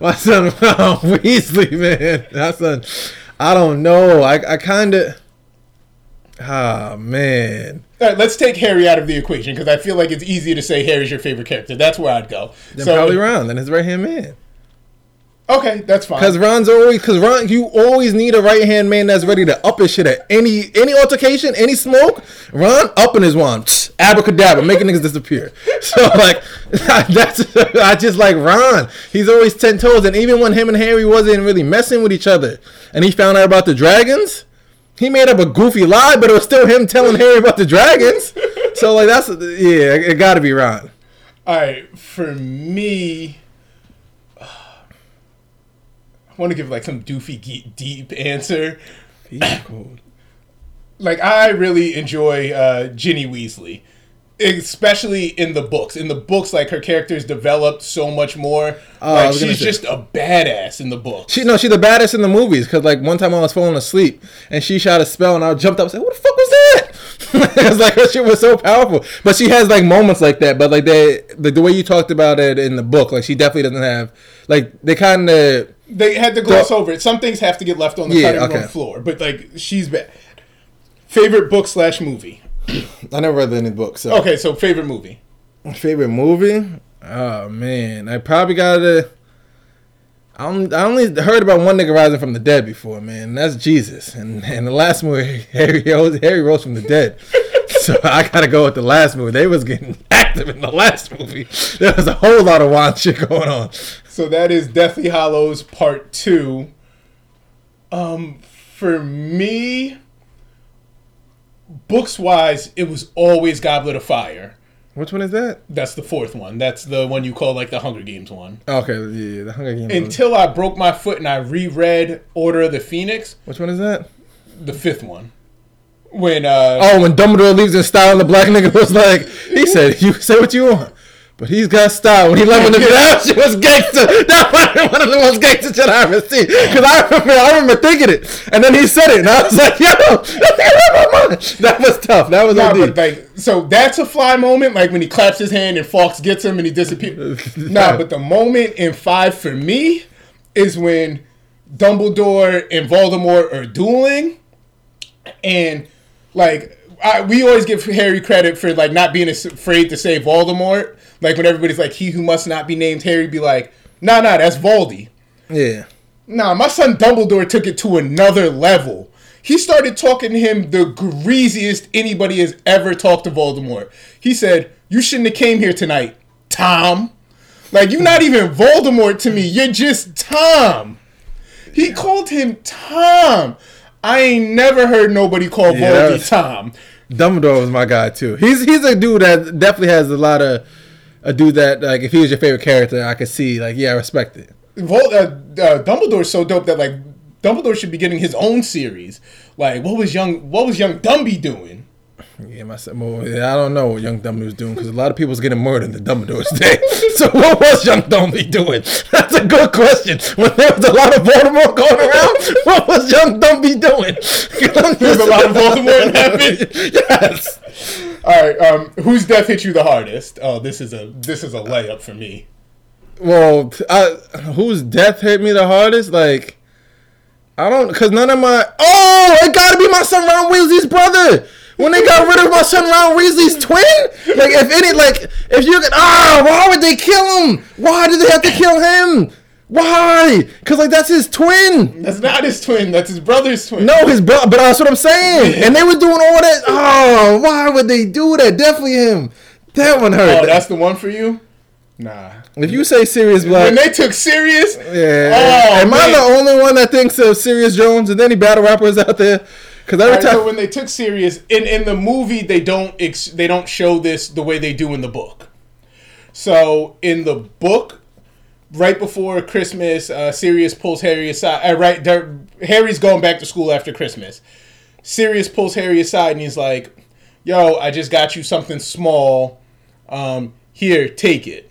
Speaker 2: my son Weasley, man, that son, I don't know. I, I kind of. Ah man,
Speaker 1: All right, let's take Harry out of the equation because I feel like it's easy to say Harry's your favorite character. That's where I'd go.
Speaker 2: then probably Ron, then his right hand man.
Speaker 1: Okay, that's fine.
Speaker 2: Because Ron's always, because Ron, you always need a right hand man that's ready to up his shit at any any altercation, any smoke. Ron upping his wand, abracadabra, making niggas disappear. So like, that's I just like Ron. He's always ten toes, and even when him and Harry wasn't really messing with each other, and he found out about the dragons, he made up a goofy lie, but it was still him telling Harry about the dragons. So like, that's yeah, it got to be Ron.
Speaker 1: All right, for me, I want to give like some doofy, ge- deep answer. Like I really enjoy uh, Ginny Weasley, especially in the books. In the books, like her character's developed so much more.
Speaker 2: Oh, I
Speaker 1: like she's
Speaker 2: say-
Speaker 1: just a badass in the books.
Speaker 2: She no, she's the baddest in the movies. Cause like one time I was falling asleep and she shot a spell and I jumped up and said, "What the fuck was that?" it's like her shit was so powerful. But she has like moments like that. But like they, the, the way you talked about it in the book, like she definitely doesn't have like they kind of
Speaker 1: They had to gloss over it. Some things have to get left on the
Speaker 2: Yeah,
Speaker 1: cutting room
Speaker 2: okay.
Speaker 1: floor, but like she's bad. Favorite book slash movie.
Speaker 2: I never read any books. So
Speaker 1: Okay, so favorite movie.
Speaker 2: favorite movie? Oh man, I probably gotta. I only, I only heard about one nigga rising from the dead before, man. That's Jesus. And and the last movie, Harry rose, Harry rose from the dead. so I gotta go with the last movie. They was getting active in the last movie. There was a whole lot of wild shit going on.
Speaker 1: So that is Deathly Hallows Part Two. Um, for me, books wise, it was always Goblet of Fire.
Speaker 2: Which one is that?
Speaker 1: That's the fourth one. That's the one you call like the Hunger Games one.
Speaker 2: Okay, yeah, the Hunger Games. one.
Speaker 1: Until I broke my foot and I reread Order of the Phoenix,
Speaker 2: Which one is that?
Speaker 1: the fifth one. When uh
Speaker 2: Oh, when Dumbledore leaves in style, and the black nigga was like, he said, "You say what you want." But he's got style. When he left with the that shit was gangster. That was one of the most gangster shit I ever seen. Cause I remember, I remember thinking it, and then he said it, and I was like, "Yo, that was tough. That was
Speaker 1: Nah,
Speaker 2: OD.
Speaker 1: like, so that's a fly moment, like when he claps his hand and Fawkes gets him and he disappears. nah, but the moment in five for me is when Dumbledore and Voldemort are dueling, and like I, we always give Harry credit for like not being afraid to say Voldemort. Like when everybody's like, "He who must not be named," Harry be like, "Nah, nah, that's Voldy."
Speaker 2: yeah,
Speaker 1: Nah, my son Dumbledore took it to another level. He started talking to him the greasiest anybody has ever talked to Voldemort. He said, "You shouldn't have came here tonight, Tom. Like you're not even Voldemort to me. You're just Tom." He called him Tom. I ain't never heard nobody call
Speaker 2: Yeah,
Speaker 1: Voldy Tom.
Speaker 2: Dumbledore was my guy too. He's he's a dude that definitely has a lot of a dude that like if he was your favorite character, I could see like yeah, I respect it.
Speaker 1: Vol- uh, uh, Dumbledore's so dope that like Dumbledore should be getting his own series. Like, what was young? What was young Dumby doing?
Speaker 2: Yeah, my son, well, yeah, I don't know what Young Dumby was doing because a lot of people was getting murdered in the Dumbledore's day. so what was Young Dumby doing? That's a good question. When there was a lot of Voldemort going around, what was Young Dumby doing?
Speaker 1: There's a lot of Voldemort happening.
Speaker 2: yes.
Speaker 1: All right, um, whose death hit you the hardest? Oh, this is a this is a layup for me.
Speaker 2: Well, I, whose death hit me the hardest? Like, I don't, because none of my. Oh, it gotta be my son Ron Weasley's brother. When they got rid of my son Ron Weasley's twin, like if any, like if you could, ah, why would they kill him? Why did they have to kill him? Why? Cause like that's his twin.
Speaker 1: That's not his twin. That's his brother's twin.
Speaker 2: No, his brother. But that's what I'm saying. And they were doing all that. Oh, why would they do that? Definitely him. That one hurt.
Speaker 1: Oh, that's the one for you. Nah.
Speaker 2: if you say Sirius Black,
Speaker 1: When they took Sirius,
Speaker 2: Yeah.
Speaker 1: Oh,
Speaker 2: Am I the only one that thinks of Serius Jones and any battle rappers out there? Because every
Speaker 1: Alright,
Speaker 2: time.
Speaker 1: so when they took Sirius in in the movie, they don't ex, they don't show this the way they do in the book. So in the book, right before Christmas, uh, Sirius pulls Harry aside. Uh, right, Harry's going back to school after Christmas. Sirius pulls Harry aside and he's like, "Yo, I just got you something small. Um, here, take it."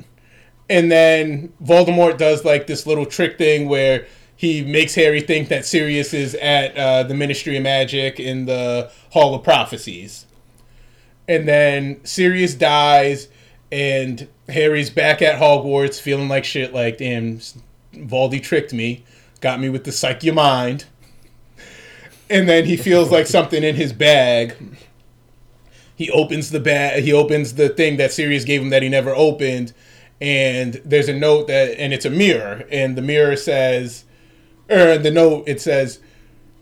Speaker 1: And then Voldemort does like this little trick thing where he makes Harry think that Sirius is at uh, the Ministry of Magic in the Hall of Prophecies. And then Sirius dies, and Harry's back at Hogwarts feeling like shit. Like, damn, Voldy tricked me, got me with the psych your mind. And then he feels like something in his bag. He opens the bag. He opens the thing that Sirius gave him that he never opened, and there's a note that, and it's a mirror, and the mirror says, or the note it says,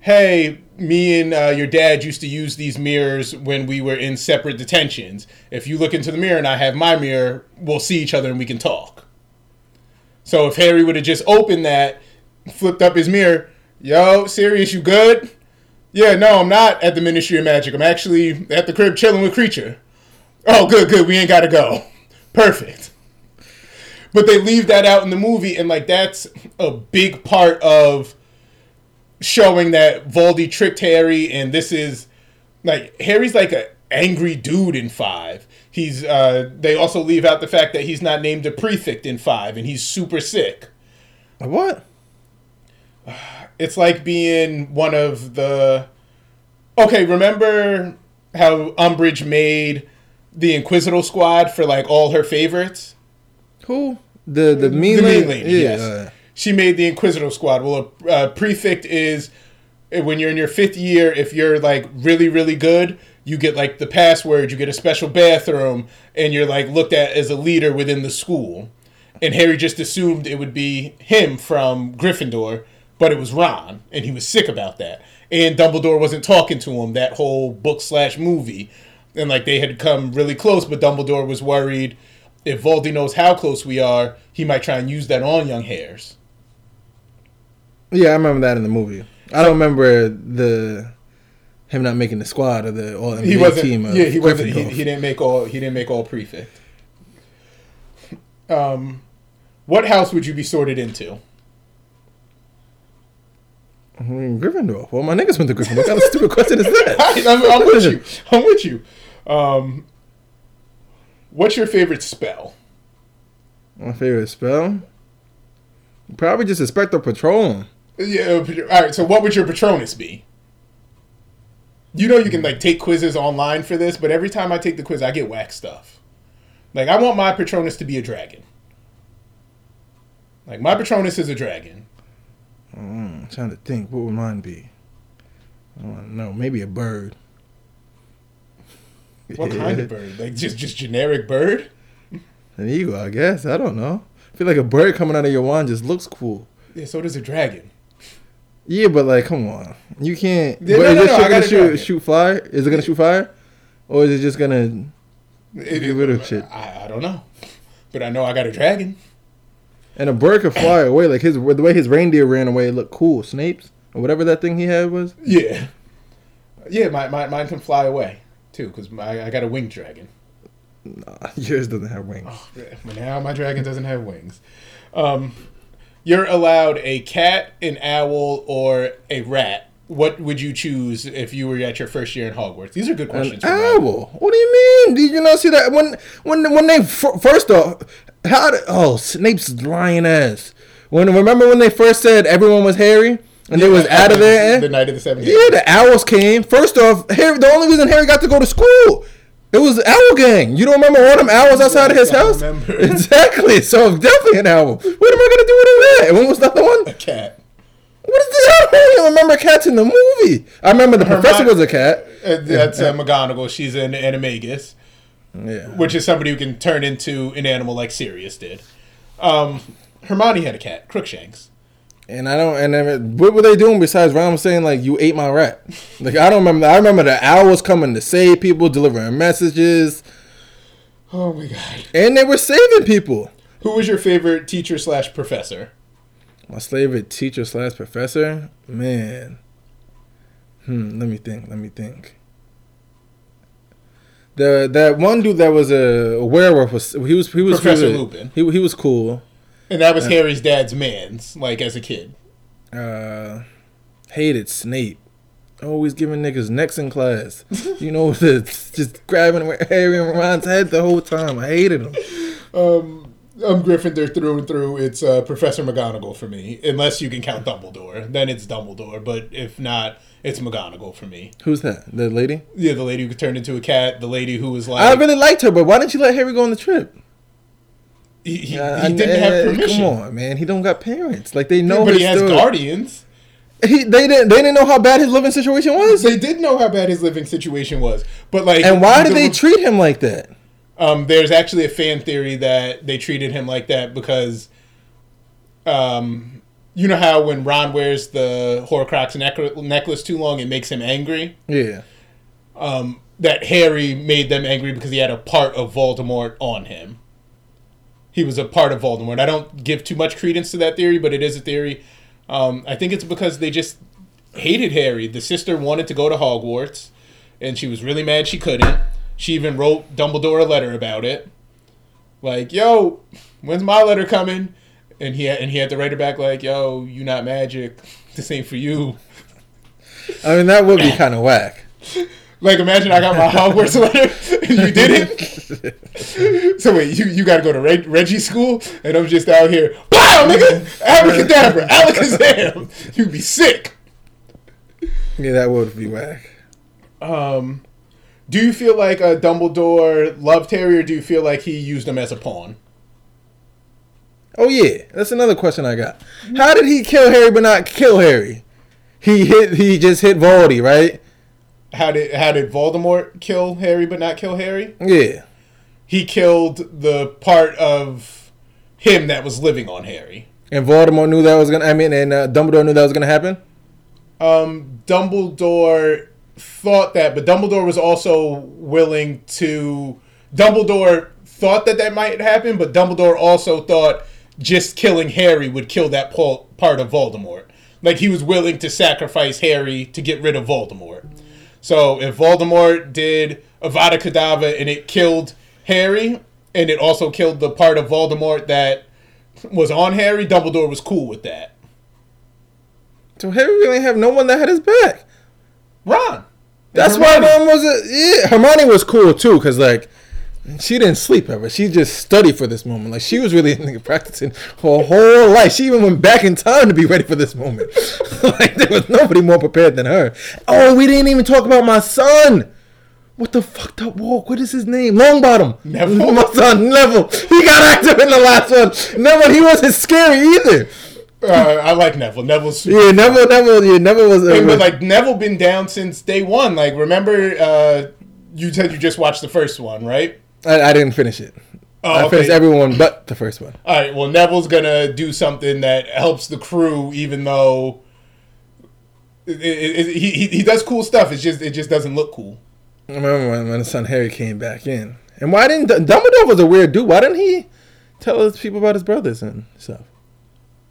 Speaker 1: "Hey, me and uh, your dad used to use these mirrors when we were in separate detentions. If you look into the mirror and I have my mirror, we'll see each other and we can talk." So if Harry would have just opened that, flipped up his mirror, yo, Sirius, you good? Yeah, no, I'm not at the Ministry of Magic. I'm actually at the crib chilling with Kreacher. Oh, good, good. We ain't got to go. Perfect. But they leave that out in the movie, and like that's a big part of showing that Voldy tricked Harry, and this is like Harry's like a angry dude in five. He's uh they also leave out the fact that he's not named a prefect in five, and he's super sick.
Speaker 2: What?
Speaker 1: It's like being one of the. Okay, remember how Umbridge made the Inquisitor squad for like all her favorites?
Speaker 2: Who? The the mean
Speaker 1: the mean lady,
Speaker 2: Yeah.
Speaker 1: She made the Inquisitor squad. Well, a uh, prefect is uh, when you're in your fifth year. If you're like really really good, you get like the password. You get a special bathroom, and you're like looked at as a leader within the school. And Harry just assumed it would be him from Gryffindor, but it was Ron, and he was sick about that. And Dumbledore wasn't talking to him that whole book slash movie, and like they had come really close, but Dumbledore was worried if Voldy knows how close we are, he might try and use that on young hairs.
Speaker 2: Yeah, I remember that in the movie. I don't remember the him not making the squad or the all
Speaker 1: He wasn't.
Speaker 2: team.
Speaker 1: Yeah, he wasn't. He, he didn't make all. He didn't make all prefect. Um, what house would you be sorted into?
Speaker 2: Gryffindor. Well, my niggas went to Gryffindor. What kind of stupid question is that?
Speaker 1: I'm, I'm with you. I'm with you. Um, what's your favorite spell?
Speaker 2: My favorite spell? Probably just a Spectre Patrol.
Speaker 1: Yeah. uh, All right. So, what would your Patronus be? You know, you can like take quizzes online for this, but every time I take the quiz, I get whack stuff. Like, I want my Patronus to be a dragon. Like, my Patronus is a dragon.
Speaker 2: Mm, I'm trying to think. What would mine be? I don't know. Maybe a bird.
Speaker 1: What kind of bird? Like, just just generic bird?
Speaker 2: An eagle, I guess. I don't know. I feel like a bird coming out of your wand just looks cool.
Speaker 1: Yeah. So does a dragon.
Speaker 2: Yeah, but like, come on, you can't.
Speaker 1: Yeah, no,
Speaker 2: is
Speaker 1: no,
Speaker 2: this
Speaker 1: no,
Speaker 2: shit gonna shoot, shoot fire? Is it gonna shoot fire, or is it just gonna?
Speaker 1: It-
Speaker 2: Get rid of shit.
Speaker 1: I, I don't know, but I know I got a dragon.
Speaker 2: And a bird could fly away. Like his the way his reindeer ran away, it looked cool. Snape's or whatever that thing he had was.
Speaker 1: Yeah, yeah. My, my mine can fly away too because I, I got a winged dragon.
Speaker 2: Nah, yours doesn't have wings.
Speaker 1: But now my dragon doesn't have wings. Um, you're allowed a cat, an owl, or a rat. What would you choose if you were at your first year in Hogwarts? These are good questions. Ryan.
Speaker 2: owl? What do you mean? Did you not see that when when when they f- first off? How did oh Snape's lying ass? When remember when they first said everyone was Harry and they was out of there?
Speaker 1: The night of the seventh.
Speaker 2: Yeah, the owls came. First off, Harry. The only reason Harry got to go to school, it was the owl gang. You don't remember all them owls outside of his
Speaker 1: I
Speaker 2: house?
Speaker 1: remember.
Speaker 2: Exactly. So definitely an owl. What am I gonna do with that? And when was the other one?
Speaker 1: A cat.
Speaker 2: What is this? I don't even remember cats in the movie. I remember the professor was a cat.
Speaker 1: Uh, that's uh, McGonagall. She's an animagus,
Speaker 2: Yeah.
Speaker 1: which is somebody who can turn into an animal like Sirius did. Um, Hermione had a cat, Crookshanks.
Speaker 2: And I don't. And then, what were they doing besides Ron saying like you ate my rat? Like I don't remember. I remember the owls coming to save people, delivering messages,
Speaker 1: Oh my god.
Speaker 2: and they were saving people.
Speaker 1: Who was your favorite teacher slash professor?
Speaker 2: My favorite teacher slash professor, man. Hmm. Let me think. Let me think. The that one dude that was a, a werewolf was he was he was
Speaker 1: Professor
Speaker 2: he was,
Speaker 1: Lupin.
Speaker 2: He he was cool.
Speaker 1: And that was Harry's dad's man's, like as a kid.
Speaker 2: Uh, hated Snape. Always giving niggas necks in class. You know, the, just grabbing Harry and Ron's head the whole time. I hated him.
Speaker 1: Um, I'm Gryffindor through and through. It's uh, Professor McGonagall for me, unless you can count Dumbledore. Then it's Dumbledore, but if not, it's McGonagall for me.
Speaker 2: Who's that? The lady?
Speaker 1: Yeah, the lady who turned into a cat, the lady who was like,
Speaker 2: I really liked her, but why didn't you let Harry go on the trip?
Speaker 1: He, he,
Speaker 2: I-
Speaker 1: he didn't have permission.
Speaker 2: Come on, man. He don't got parents. Like they know
Speaker 1: but
Speaker 2: his
Speaker 1: he has
Speaker 2: story.
Speaker 1: guardians.
Speaker 2: He, they didn't. They didn't know how bad his living situation was.
Speaker 1: They did know how bad his living situation was, but like,
Speaker 2: And why did
Speaker 1: the-
Speaker 2: they treat him like that?
Speaker 1: Um, there's actually a fan theory that they treated him like that because, um, you know how when Ron wears the Horcrux neck- necklace too long, it makes him angry.
Speaker 2: Yeah.
Speaker 1: Um, that Harry made them angry because he had a part of Voldemort on him. He was a part of Voldemort. I don't give too much credence to that theory, but it is a theory. Um, I think it's because they just hated Harry. The sister wanted to go to Hogwarts, and she was really mad she couldn't. She even wrote Dumbledore a letter about it, like, "Yo, when's my letter coming?" And he and he had to write her back like, "Yo, you not magic. This ain't for you."
Speaker 2: I mean, that would be kind of whack.
Speaker 1: Like, imagine I got my Hogwarts letter and you didn't. so wait, you, you got to go to Reg, Reggie school, and I'm just out here, wow, nigga, abracadabra, alakazam. You'd be sick.
Speaker 2: Yeah, that would be whack.
Speaker 1: Um, do you feel like uh, Dumbledore loved Harry, or do you feel like he used him as a pawn?
Speaker 2: Oh yeah, that's another question I got. How did he kill Harry but not kill Harry? He hit. He just hit Voldy, right?
Speaker 1: How did how did Voldemort kill Harry, but not kill Harry?
Speaker 2: Yeah.
Speaker 1: He killed the part of him that was living on Harry.
Speaker 2: And Voldemort knew that was gonna. I mean, and uh, Dumbledore knew that was gonna happen.
Speaker 1: um, Dumbledore thought that, but Dumbledore was also willing to. Dumbledore thought that that might happen, but Dumbledore also thought just killing Harry would kill that part of Voldemort. Like he was willing to sacrifice Harry to get rid of Voldemort. So if Voldemort did Avada Kedavra and it killed Harry, and it also killed the part of Voldemort that was on Harry, Dumbledore was cool with that.
Speaker 2: So Harry really have no one that had his back.
Speaker 1: Ron.
Speaker 2: That's why Ron was a, yeah. Hermione was cool too, cause like she didn't sleep ever. She just studied for this moment. Like she was really practicing her whole life. She even went back in time to be ready for this moment. like there was nobody more prepared than her. Oh, we didn't even talk about my son. What the fucked up walk? What is his name? Longbottom.
Speaker 1: Neville?
Speaker 2: My son Neville. He got active in the last one. Neville, he wasn't scary either.
Speaker 1: Uh, I like Neville. Neville's
Speaker 2: Yeah, Neville, Neville, yeah, Neville was. Uh,
Speaker 1: but like Neville been down since day one. Like remember, uh, you said you just watched the first one, right?
Speaker 2: I, I didn't finish it.
Speaker 1: Oh,
Speaker 2: I
Speaker 1: okay.
Speaker 2: finished everyone but the first one.
Speaker 1: All right. Well, Neville's gonna do something that helps the crew, even though it, it, it, he, he he does cool stuff. It's just it just doesn't look cool.
Speaker 2: I remember when, when the son Harry came back in. And why didn't Dumbledore was a weird dude? Why didn't he tell his people about his brothers and stuff?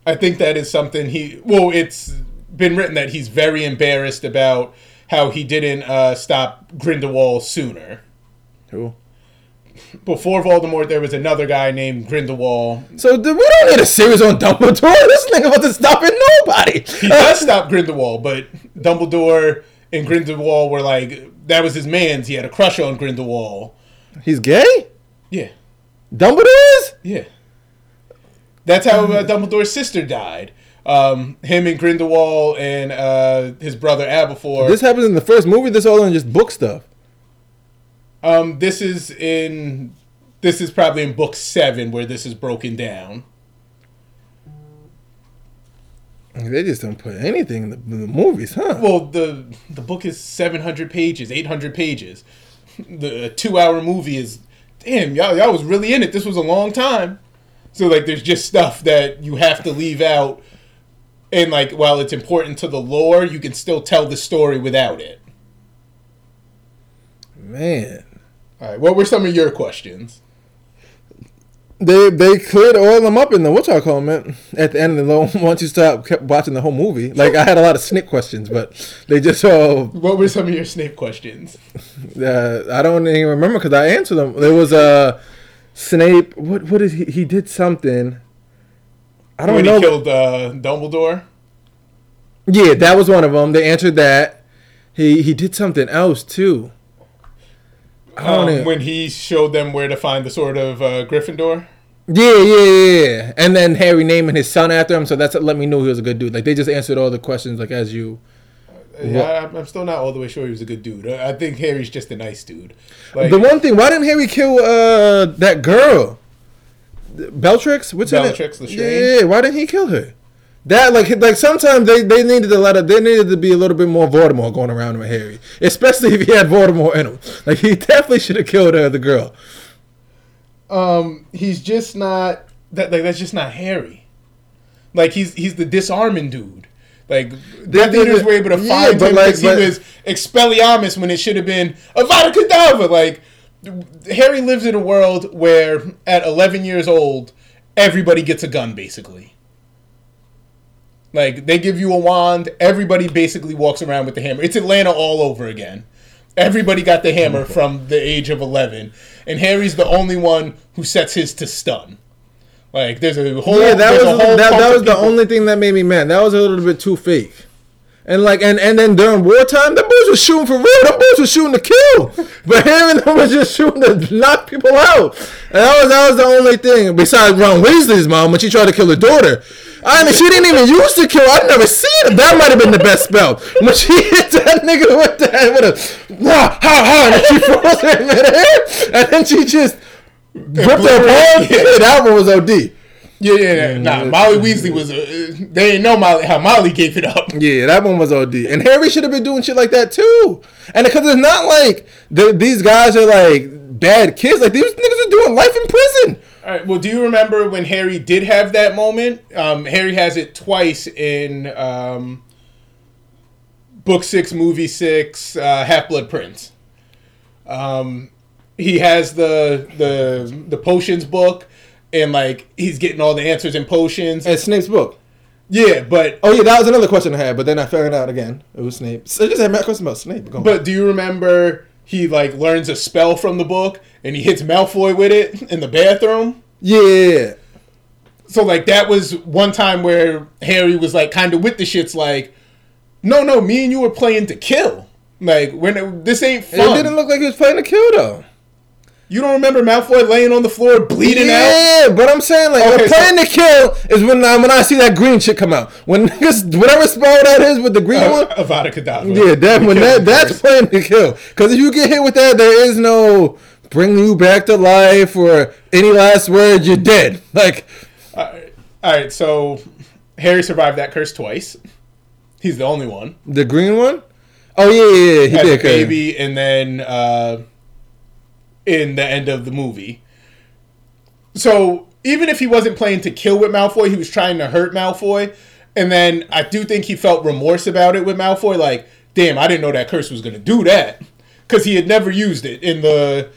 Speaker 1: I think that is something he. Well, it's been written that he's very embarrassed about how he didn't uh, stop Grindelwald sooner.
Speaker 2: Who?
Speaker 1: Before Voldemort, there was another guy named Grindelwald.
Speaker 2: So th- we don't need a series on Dumbledore. This nigga wasn't stopping nobody.
Speaker 1: He does stop Grindelwald, but Dumbledore and Grindelwald were like that was his man's. He had a crush on Grindelwald.
Speaker 2: He's gay.
Speaker 1: Yeah,
Speaker 2: Dumbledore is.
Speaker 1: yeah. That's how uh, Dumbledore's sister died. Um, him and Grindelwald and uh, his brother Aberforth.
Speaker 2: This happens in the first movie. This all in just book stuff.
Speaker 1: Um, this is in this is probably in book seven where this is broken down.
Speaker 2: They just don't put anything in the, in the movies, huh?
Speaker 1: Well, the the book is seven hundred pages, eight hundred pages. The two hour movie is damn y'all y'all was really in it. This was a long time. So like, there's just stuff that you have to leave out, and like while it's important to the lore, you can still tell the story without it.
Speaker 2: Man,
Speaker 1: All right, what were some of your questions?
Speaker 2: they they cleared all them up in the what y'all call it, at the end of the once you stop kept watching the whole movie. Like I had a lot of Snape questions, but they just all
Speaker 1: What were some of your Snape questions?
Speaker 2: uh, I don't even remember because I answered them. There was a uh, Snape. What what is he? He did something. I don't
Speaker 1: When
Speaker 2: know.
Speaker 1: he killed uh, Dumbledore.
Speaker 2: yeah, that was one of them. They answered that. He he did something else too.
Speaker 1: Um, when he showed them where to find the sword of uh, Gryffindor.
Speaker 2: Yeah, yeah, yeah, yeah. And then Harry naming his son after him, so that's let me know he was a good dude. Like they just answered all the questions like as you.
Speaker 1: Yeah, I'm- I'm still not all the way sure he was a good dude. I think Harry's just a nice dude. Like
Speaker 2: The one thing, why didn't Harry kill uh that girl? Bellatrix? What's?
Speaker 1: Bellatrix Lestrange?
Speaker 2: Yeah, why didn't he kill her? That like like sometimes they, they needed to let it, they needed to be a little bit more Voldemort going around with Harry, especially if he had Voldemort in him. Like he definitely should have killed uh, the girl.
Speaker 1: um, he's just not that. Like that's just not Harry. Like he's he's the disarming dude. Like Death Eaters were able to
Speaker 2: yeah,
Speaker 1: find him
Speaker 2: like-
Speaker 1: because
Speaker 2: but-
Speaker 1: he was Expelliarmus when it should have been Avada Kedavra. Like Harry lives in a world where at 11 years old, everybody gets a gun basically. Like they give you a wand, everybody basically walks around with the hammer. It's Atlanta all over again. Everybody got the hammer from the age of 11, and Harry's the only one who sets his to stun. Like there's a whole
Speaker 2: Yeah, that was
Speaker 1: a
Speaker 2: that, that was the
Speaker 1: people-
Speaker 2: only thing that made me mad. That was a little bit too fake. And like and, and then during wartime, the was shooting for real. The boys was shooting to kill, but Harry and them was just shooting to knock people out. And that was that was the only thing. Besides Ron Weasley's mom when she tried to kill her daughter, I mean she didn't even use the kill. I've never seen it. That might have been the best spell when she hit that nigga with that with a ha ha ha, and then she froze him in midair, and then she just ripped her palm. Yeah, that one was OD.
Speaker 1: Yeah, yeah, yeah. Nah, Molly Weasley was. Uh, they didn't know Molly how Molly gave it up.
Speaker 2: Yeah, that one was OD. And Harry should have been doing shit like that too. And because it's not like the, these guys are like bad kids. Like these niggas are doing life in prison.
Speaker 1: All right. Well, do you remember when Harry did have that moment? Um, Harry has it twice in um, book six, movie six, uh, Half Blood Prince. Um, he has the the the potions book, and like he's getting all the answers and potions.
Speaker 2: And Snape's book.
Speaker 1: Yeah, but
Speaker 2: Oh yeah, that was another question I had, but then I found out again it was Snape. So I just had a question about Snape.
Speaker 1: But do you remember he like learns a spell from the book and he hits Malfoy with it in the bathroom?
Speaker 2: yeah,
Speaker 1: So like that was one time where Harry was like kind of with the shits like, no, no, me and you were playing to kill. Like when this ain't fun.
Speaker 2: it didn't look like he was playing to kill though.
Speaker 1: You don't remember Malfoy laying on the floor bleeding out?
Speaker 2: Yeah, but I'm saying like
Speaker 1: Okay,
Speaker 2: the playing to kill is when I, when I see that green shit come out. When niggas, whatever spell that is with the green one.
Speaker 1: Uh, Avada Kedavra.
Speaker 2: Yeah, that when that that's playing to kill. Because if you get hit with that, there is no bring you back to life or any last words. You're dead. Like
Speaker 1: All right, so Harry survived that curse twice. He's the only one.
Speaker 2: the green one. Oh yeah, yeah, yeah. He
Speaker 1: As
Speaker 2: did.
Speaker 1: a baby, and then uh, in the end of the movie. So even if he wasn't playing to kill with Malfoy, he was trying to hurt Malfoy. And then I do think he felt remorse about it with Malfoy. Like, damn, I didn't know that curse was gonna do that, because he had never used it in the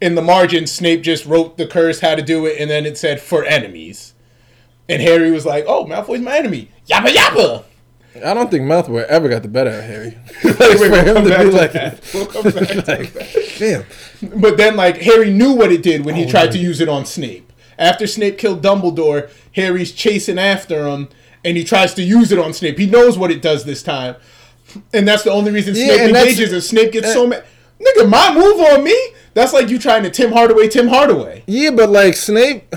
Speaker 1: in the margin. Snape just wrote the curse, how to do it, and then it said for enemies. And Harry was like, "Oh, Malfoy's my enemy." Yappa yappa.
Speaker 2: I don't think Malfoy ever got the better of Harry. like,
Speaker 1: Wait,
Speaker 2: for
Speaker 1: we'll
Speaker 2: him
Speaker 1: come
Speaker 2: to
Speaker 1: back
Speaker 2: be
Speaker 1: to
Speaker 2: like,
Speaker 1: that. We'll come back to
Speaker 2: like,
Speaker 1: that.
Speaker 2: damn.
Speaker 1: But then, like, Harry knew what it did when
Speaker 2: Oh,
Speaker 1: he tried to use it on Snape. After Snape killed Dumbledore, Harry's chasing after him, and he tries to use it on Snape. He knows what it does this time. And that's the only reason
Speaker 2: Yeah,
Speaker 1: Snape
Speaker 2: that's-
Speaker 1: engages, and Snape gets uh, so mad. Nigga, my move on me? That's like you trying to Tim Hardaway, Tim Hardaway.
Speaker 2: Yeah, but like Snape,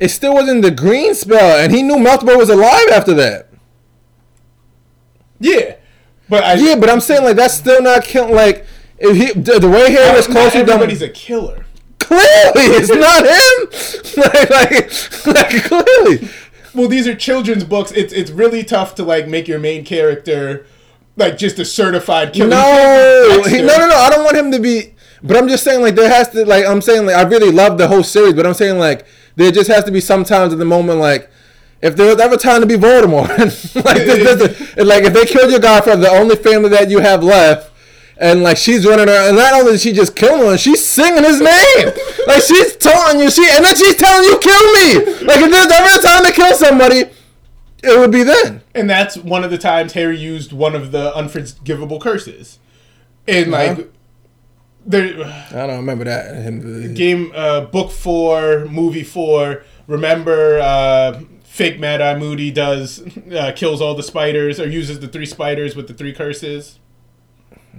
Speaker 2: it still wasn't the green spell, and he knew Malfoy was alive after that.
Speaker 1: Yeah. But I.
Speaker 2: Yeah, but I'm saying like that's still not killing. Like if he the, the way Harry was close
Speaker 1: everybody's
Speaker 2: Dumbledore,
Speaker 1: a killer.
Speaker 2: clearly it's not him. like, like, like clearly.
Speaker 1: Well, these are children's books. It's it's really tough to like make your main character like just a certified killer.
Speaker 2: No, he, no, no, no. I don't want him to be. But I'm just saying, like, there has to, like, I'm saying, like, I really love the whole series, but I'm saying, like, there just has to be sometimes at the moment, like, if there was ever time to be Voldemort, like, this, this, like, if they killed your godfather, the only family that you have left, and like she's running around, and not only did she just kill him, she's singing his name, like she's telling you, she, and then she's telling you, kill me. Like, if there's ever a time to kill somebody, it would be then.
Speaker 1: And that's one of the times Harry used one of the unforgivable curses. And like there
Speaker 2: I don't remember that.
Speaker 1: Game uh book 4, movie 4, remember uh fake Mad Eye Moody does uh, kills all the spiders or uses the three spiders with the three curses.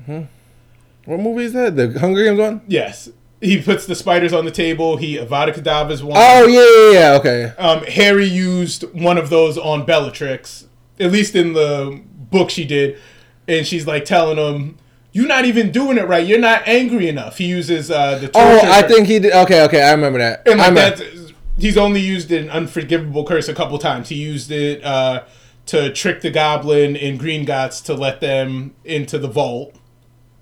Speaker 2: What movie is that? The Hunger Games one?
Speaker 1: Yes. He puts the spiders on the table. He Avada Kedavra's one.
Speaker 2: Oh yeah, yeah, yeah. Okay.
Speaker 1: Um, Harry used one of those on Bellatrix, at least in the book she did, and she's like telling him, "You're not even doing it right. You're not angry enough." He uses uh, the
Speaker 2: Oh, I think he did. Okay, okay, I remember that.
Speaker 1: and
Speaker 2: I
Speaker 1: like
Speaker 2: remember.
Speaker 1: that's he's only used an unforgivable curse a couple times. He used it uh, to trick the goblin in Gringotts to let them into the vault,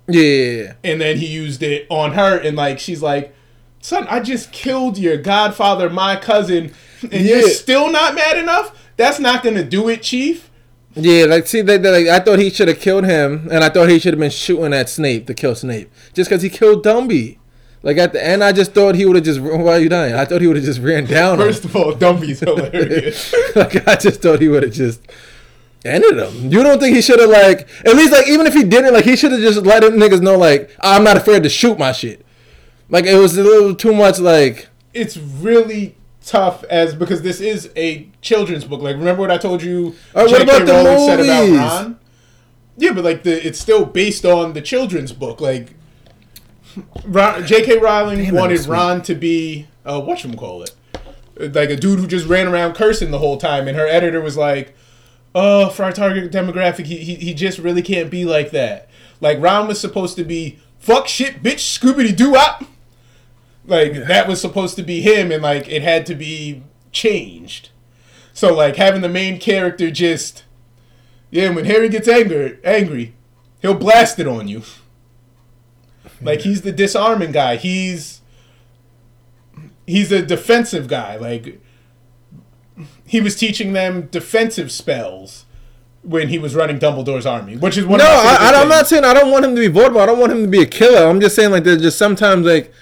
Speaker 2: Yeah, yeah, yeah.
Speaker 1: and then he used it on her, and like she's like. Son, I just killed your godfather, my cousin, and you're still not mad enough? That's not gonna do it, Chief.
Speaker 2: Yeah, like see, they, they, like I thought he should have killed him, and I thought he should have been shooting at Snape to kill Snape, just because he killed Dumby. Like at the end, I just thought he would have just. Why are you dying? I thought he would have just ran down. him.
Speaker 1: First of all, Dumby's hilarious.
Speaker 2: like I just thought he would have just ended him. You don't think he should have like at least like even if he didn't like he should have just let them niggas know like I'm not afraid to shoot my shit. Like it was a little too much like
Speaker 1: it's really tough as because this is a children's book. Like, remember what I told you?
Speaker 2: Right, what about the
Speaker 1: Rowling said about
Speaker 2: movies?
Speaker 1: Ron? Yeah, but like the it's still based on the children's book. Like, Ron, J.K. Rowling
Speaker 2: Damn,
Speaker 1: wanted. Ron to be uh, what you call it, like a dude who just ran around cursing the whole time, and her editor was like, "Oh, for our target demographic, he he, he just really can't be like that." Like Ron was supposed to be fuck shit, bitch, Scooby Doo up. Like that was supposed to be him, and like it had to be changed. So like having the main character just, yeah, when Harry gets angry, angry, he'll blast it on you. Like he's the disarming guy. He's he's a defensive guy. Like he was teaching them defensive spells when he was running Dumbledore's army, which is one.
Speaker 2: no, I, I'm not saying I don't want him to be Voldemort. I don't want him to be a killer. I'm just saying like there's just sometimes like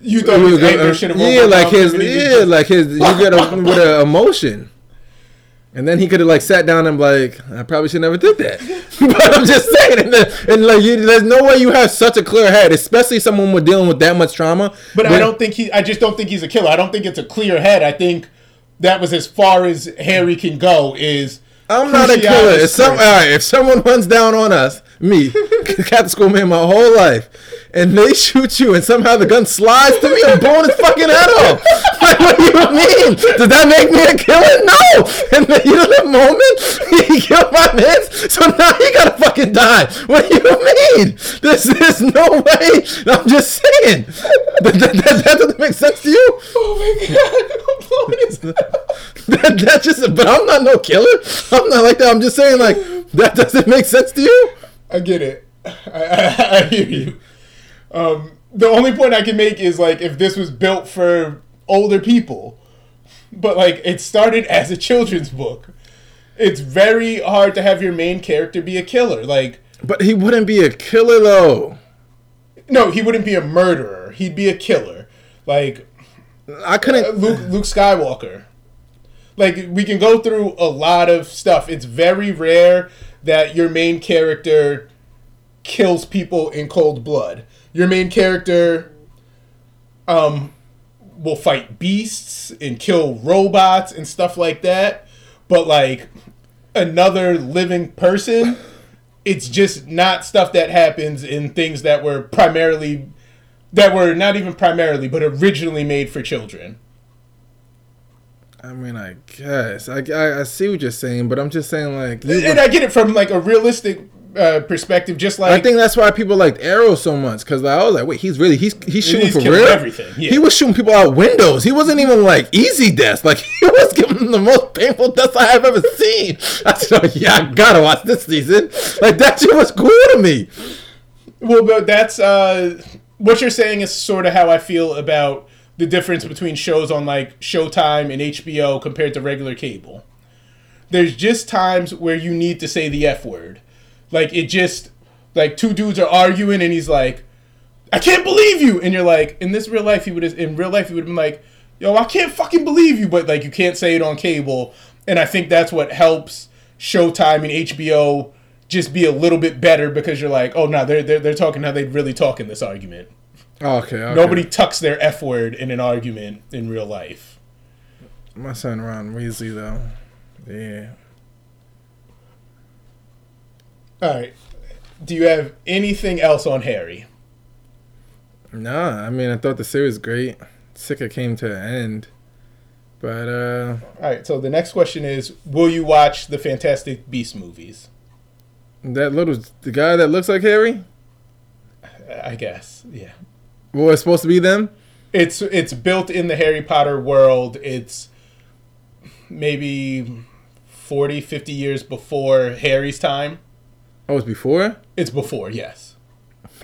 Speaker 1: You thought his anger should have
Speaker 2: yeah like his yeah like his you get a with an emotion. And then he could have like sat down and like, I probably should never did that. but I'm just saying, and, the, and like, you, there's no way you have such a clear head, especially someone with dealing with that much trauma.
Speaker 1: But I don't think he. I just don't think he's a killer. I don't think it's a clear head. I think that was as far as Harry can go. Is
Speaker 2: I'm not a killer. If some, all right, if someone runs down on us, me, Catholic school man, my whole life, and they shoot you, and somehow the gun slides to me, I'm blowing his fucking head off. Like, what do you mean? Does that make me a killer? No. And the heat of that moment, he killed my man, so now he gotta fucking die. What do you mean? There's, there's no way. I'm just saying. That, that, that, that doesn't make sense to you.
Speaker 1: oh my god, I'm blowing his
Speaker 2: That, that's just, but I'm not no killer. I'm not like that. I'm just saying, like, that doesn't make sense to you.
Speaker 1: I get it. I, I, I hear you. Um, the only point I can make is like if this was built for older people, but like it started as a children's book. It's very hard to have your main character be a killer. Like,
Speaker 2: But he wouldn't be a killer, though.
Speaker 1: no, he wouldn't be a murderer. He'd be a killer. Like
Speaker 2: I couldn't.
Speaker 1: Luke Luke Skywalker. Like we can go through a lot of stuff. It's very rare that your main character kills people in cold blood. Your main character um will fight beasts and kill robots and stuff like that. But like another living person, it's just not stuff that happens in things that were primarily that were not even primarily but originally made for children.
Speaker 2: I mean, I guess I, I, I see what you're saying, but I'm just saying, like,
Speaker 1: and I get it from like a realistic uh, perspective, just like
Speaker 2: I think that's why people liked Arrow so much because I was like, wait, he's really he's he's shooting
Speaker 1: He's
Speaker 2: for real.
Speaker 1: everything, yeah.
Speaker 2: He was shooting people out windows. He wasn't even like easy deaths. Like he was giving them the most painful deaths I have ever seen. I said, oh, yeah, I gotta watch this season. Like that shit was cool to me.
Speaker 1: Well, but that's uh, what you're saying is sort of how I feel about the difference between shows on like Showtime and HBO compared to regular cable. There's just times where you need to say the F word. Like it just like two dudes are arguing and he's like, I can't believe you and you're like, in this real life he would have in real life he would have been like, Yo, I can't fucking believe you, but like you can't say it on cable. And I think that's what helps Showtime and HBO just be a little bit better because you're like, oh no, they're they're, they're talking how they'd really talk in this argument.
Speaker 2: Oh, okay, okay.
Speaker 1: Nobody tucks their f word in an argument in real life.
Speaker 2: My son Ron Weasley though. Yeah.
Speaker 1: All right. Do you have anything else on Harry?
Speaker 2: Nah, I mean I thought the series was great. Sick it came to an end. But uh
Speaker 1: All right. So the next question is, will you watch the Fantastic Beast movies?
Speaker 2: that little the guy that looks like Harry?
Speaker 1: I guess. Yeah.
Speaker 2: Well, it's supposed to be them?
Speaker 1: It's it's built in the Harry Potter world. It's maybe 40, 50 years before Harry's time.
Speaker 2: Oh, it's before?
Speaker 1: It's before, yes.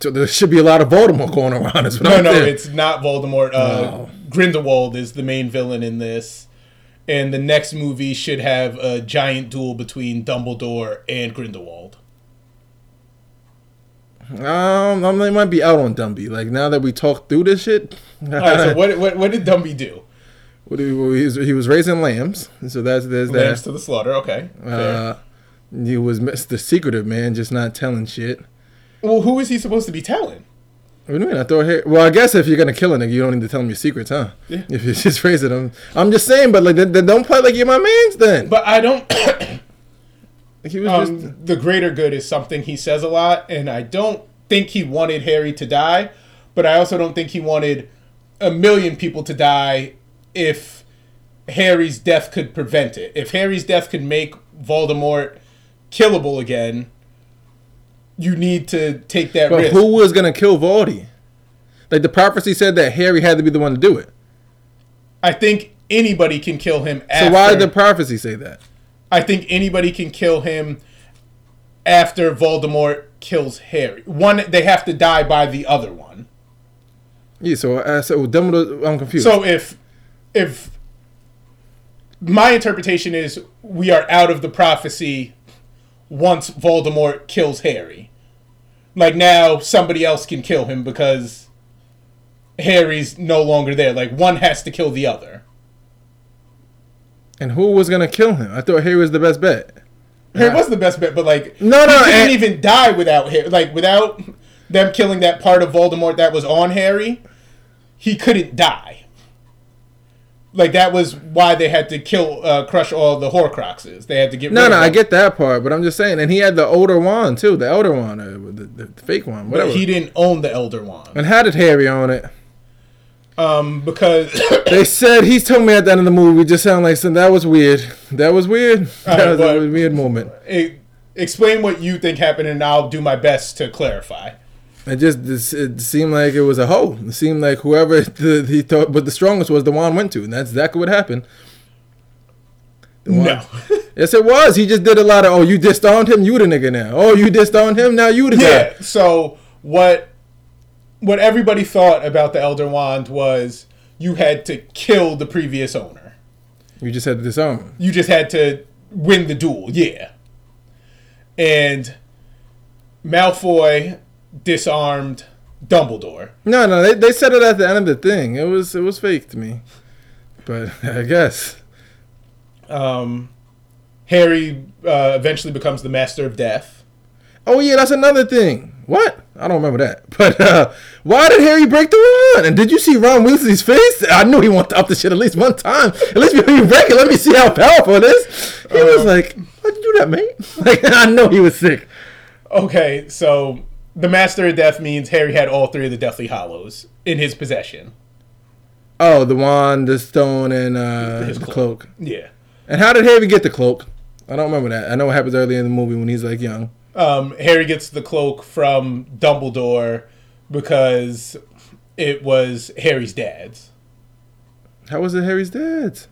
Speaker 2: So there should be a lot of Voldemort going around. Is what
Speaker 1: No,
Speaker 2: I'm
Speaker 1: no,
Speaker 2: saying.
Speaker 1: it's not Voldemort. Uh,
Speaker 2: Oh.
Speaker 1: Grindelwald is the main villain in this. And the next movie should have a giant duel between Dumbledore and Grindelwald.
Speaker 2: Um, I they might be out on Dumby. Like now that we talked through this shit,
Speaker 1: All right, so what, what, what did Dumby do?
Speaker 2: what did he, well, he, was, he was raising lambs, so that's there's
Speaker 1: Lambs
Speaker 2: that.
Speaker 1: to the slaughter, okay.
Speaker 2: Uh, he was Mr. Secretive man, just not telling shit.
Speaker 1: well, who is he supposed to be telling?
Speaker 2: What do you mean? I thought, hey, well, I guess if you're gonna kill a nigga, you don't need to tell him your secrets, huh?
Speaker 1: Yeah.
Speaker 2: If you just raising them, I'm just saying, but like, then don't play like you're my man's. Then
Speaker 1: But I don't.
Speaker 2: He was just
Speaker 1: um, the greater good is something he says a lot, and I don't think he wanted Harry to die, but I also don't think he wanted a million people to die if Harry's death could prevent it. If Harry's death could make Voldemort killable again, you need to take that
Speaker 2: But
Speaker 1: risk.
Speaker 2: who was gonna kill Voldy? Like the prophecy said that Harry had to be the one to do it.
Speaker 1: I think anybody can kill him.
Speaker 2: So
Speaker 1: After,
Speaker 2: why did the prophecy say that?
Speaker 1: I think anybody can kill him after Voldemort kills Harry. One, they have to die by the other one.
Speaker 2: Yeah. So uh, so Dumbledore, I'm confused.
Speaker 1: So if if my interpretation is we are out of the prophecy once Voldemort kills Harry. Like now somebody else can kill him because Harry's no longer there. Like one has to kill the other.
Speaker 2: And who was gonna kill him? I thought Harry was the best bet.
Speaker 1: Harry was the best bet, but like
Speaker 2: No, no,
Speaker 1: he didn't
Speaker 2: and-
Speaker 1: even die without Harry. Like without them killing that part of Voldemort that was on Harry, he couldn't die. Like that was why they had to kill, uh, crush all the Horcruxes. They had to get
Speaker 2: No, no, I get that part, but I'm just saying. And he had the older wand too, the elder wand, or the, the, the fake one,
Speaker 1: But he didn't own the Elder Wand.
Speaker 2: and how did Harry own it?
Speaker 1: Um, because
Speaker 2: They said he told me at the end of the movie. Just sound like something That was weird. That was weird. That
Speaker 1: Alright,
Speaker 2: was
Speaker 1: but-
Speaker 2: a weird moment.
Speaker 1: it, explain what you think happened, and I'll do my best to clarify.
Speaker 2: It just it seemed like it was a hoe. It seemed like whoever the, he thought but the strongest was the wand went to, and that's exactly what happened.
Speaker 1: No.
Speaker 2: Yes, it was. He just did a lot of. Oh, you disowned him. You the nigga now. Oh, you disowned him. Now you the
Speaker 1: Yeah.
Speaker 2: guy.
Speaker 1: So what what everybody thought about the Elder Wand was you had to kill the previous owner.
Speaker 2: You just had to disown him.
Speaker 1: You just had to win the duel. Yeah. And Malfoy disarmed Dumbledore.
Speaker 2: No, no, they, they said it at the end of the thing. It was it was fake to me, but I guess.
Speaker 1: Um, Harry uh, eventually becomes the Master of Death.
Speaker 2: Oh yeah, that's another thing. What? I don't remember that. But uh, why did Harry break the wand? And did you see Ron Weasley's face? I knew he wanted to up the shit at least one time. At least before you break it, let me see how powerful it is. He was like, "How'd you do that, mate?" Like I know he was sick.
Speaker 1: Okay, so the Master of Death means Harry had all three of the Deathly Hallows in his possession.
Speaker 2: Oh, the wand, the stone, and uh,
Speaker 1: His
Speaker 2: the
Speaker 1: cloak.
Speaker 2: cloak.
Speaker 1: Yeah.
Speaker 2: And how did Harry get the cloak? I don't remember that. I know it happens early in the movie when he's like young.
Speaker 1: um, Harry gets the cloak from Dumbledore because it was Harry's dad's.
Speaker 2: How was it Harry's dad's?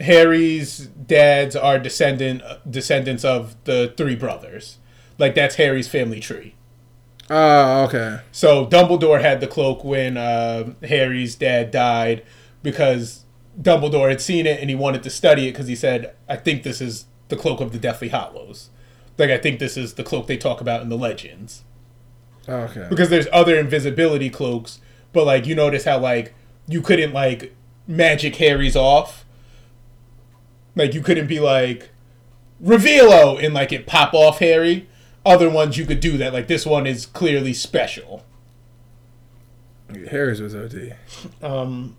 Speaker 1: Harry's dads are descendant descendants of the three brothers. Like that's Harry's family tree.
Speaker 2: Oh, okay.
Speaker 1: So Dumbledore had the cloak when uh, Harry's dad died because Dumbledore had seen it and he wanted to study it because he said, "I think this is the cloak of the Deathly Hallows." Like I think this is the cloak they talk about in the legends.
Speaker 2: Okay.
Speaker 1: because there's other invisibility cloaks, but like you notice how like you couldn't like magic Harry's off. Like you couldn't be like revelio and like it pop off Harry. Other ones you could do that. Like this one is clearly special.
Speaker 2: Harry's was OD.
Speaker 1: Um,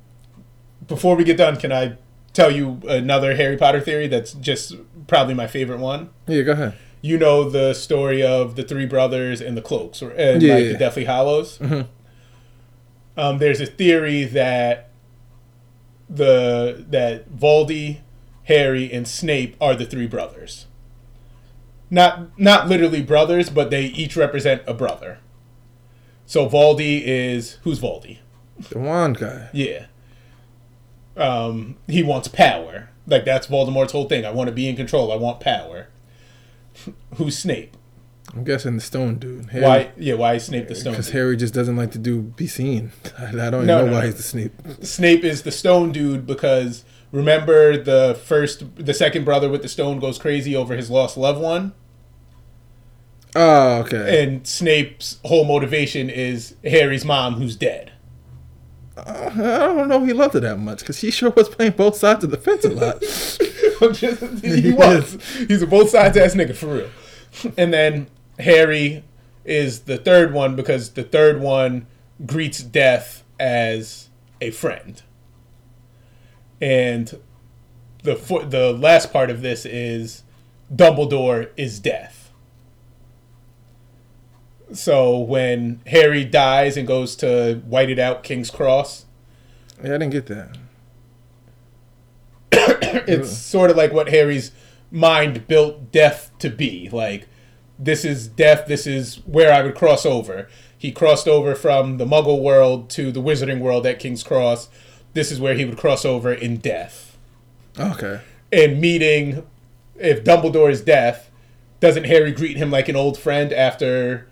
Speaker 1: before we get done, can I tell you another Harry Potter theory that's just probably my favorite one?
Speaker 2: Yeah, go ahead.
Speaker 1: You know the story of the three brothers and the cloaks, or and
Speaker 2: Yeah,
Speaker 1: like
Speaker 2: yeah.
Speaker 1: the Deathly Hallows.
Speaker 2: Mhm.
Speaker 1: Um, there's a theory that the that Voldy, Harry, and Snape are the three brothers. Not not literally brothers, but they each represent a brother. So Voldy is who's Voldy?
Speaker 2: The wand guy.
Speaker 1: Yeah. Um, he wants power. Like that's Voldemort's whole thing. I want to be in control. I want power. Who's Snape?
Speaker 2: I'm guessing the stone dude. Harry,
Speaker 1: Why? Yeah, why is Snape the Stone?
Speaker 2: Because Harry just doesn't like to do be seen. I, I don't even
Speaker 1: No,
Speaker 2: know
Speaker 1: no,
Speaker 2: why he's the Snape.
Speaker 1: Snape is the Stone Dude because remember the first, the second brother with the stone goes crazy over his lost loved one,
Speaker 2: Oh, okay.
Speaker 1: and Snape's whole motivation is Harry's mom who's dead.
Speaker 2: Uh, I don't know if he loved her that much because he sure was playing both sides of the fence a lot.
Speaker 1: he was. He's a both sides ass nigga for real. And then Harry is the third one because the third one greets death as a friend. And the fo- the last part of this is Dumbledore is death. So when Harry dies and goes to white it out King's Cross,
Speaker 2: yeah, I didn't get that.
Speaker 1: it's sort of like what Harry's mind built death to be. Like, this is death, this is where I would cross over. He crossed over from the Muggle world to the Wizarding world at King's Cross. This is where he would cross over in death.
Speaker 2: Okay.
Speaker 1: And meeting, if Dumbledore is death, doesn't Harry greet him like an old friend after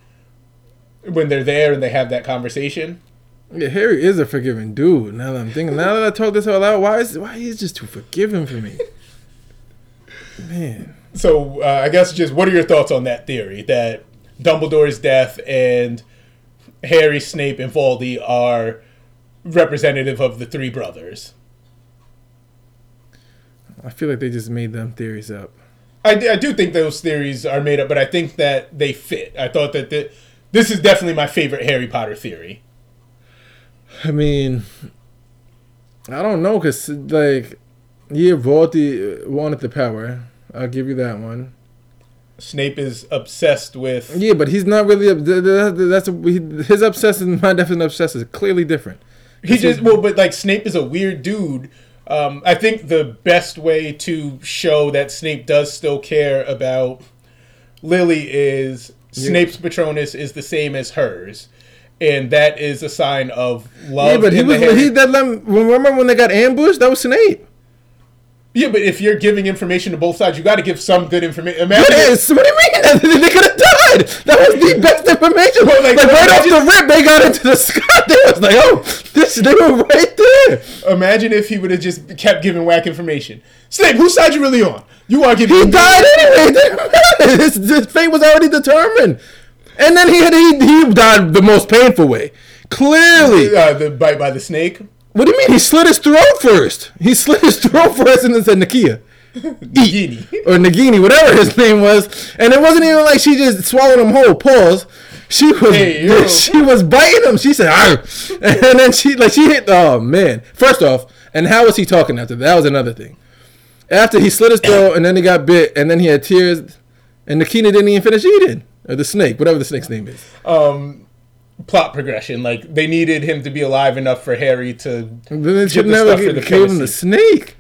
Speaker 1: when they're there and they have that conversation?
Speaker 2: Yeah, Harry is a forgiving dude. Now that I'm thinking, now that I talk this all out, why is why he's just too forgiving for me? Man,
Speaker 1: So uh, I guess just what are your thoughts on that theory that Dumbledore's death and Harry, Snape, and Voldy are representative of the three brothers?
Speaker 2: I feel like they just made them theories up.
Speaker 1: I, d- I do think those theories are made up, but I think that they fit. I thought that the, this is definitely my favorite Harry Potter theory.
Speaker 2: I mean, I don't know, cause like, yeah, Voldy wanted the power. I'll give you that one.
Speaker 1: Snape is obsessed with.
Speaker 2: Yeah, but he's not really. ob- th- th- That's a, his obsession. my definition of obsessed is clearly different.
Speaker 1: He just well, but like Snape is a weird dude. Um, I think the best way to show that Snape does still care about Lily is Snape's Patronus is the same as hers, and that is a sign of love.
Speaker 2: Yeah, but he was he that. Remember when they got ambushed? That was Snape.
Speaker 1: yeah, but if you're giving information to both sides, you got to give some good information. Imagine
Speaker 2: Yes, what do you mean? They could have died. That was the best information.
Speaker 1: Well, like,
Speaker 2: like, right off the rip, they got into the sky. They was like, oh, this. They were right there.
Speaker 1: Imagine if he would have just kept giving whack information. Snape, whose side you really on? You are giving.
Speaker 2: He died anyway. His, his fate was already determined. And then he had he, he died the most painful way. Clearly.
Speaker 1: Uh, the bite by the snake.
Speaker 2: What do you mean? He slit his throat first. He slit his throat first and then said Nakia.
Speaker 1: Nagini.
Speaker 2: Or Nagini, whatever his name was. And it wasn't even like she just swallowed him whole. Pause. She was
Speaker 1: Hey,
Speaker 2: she was biting him. She said, Arr. and then she like she hit. Oh man! First off, and how was he talking after that? That was another thing. After he slit his throat and then he got bit and then he had tears, and Nakina didn't even finish eating or the snake, whatever the snake's name is.
Speaker 1: um, plot progression. Like they needed him to be alive enough for Harry to
Speaker 2: then they should never give
Speaker 1: the
Speaker 2: gave him the
Speaker 1: fantasy.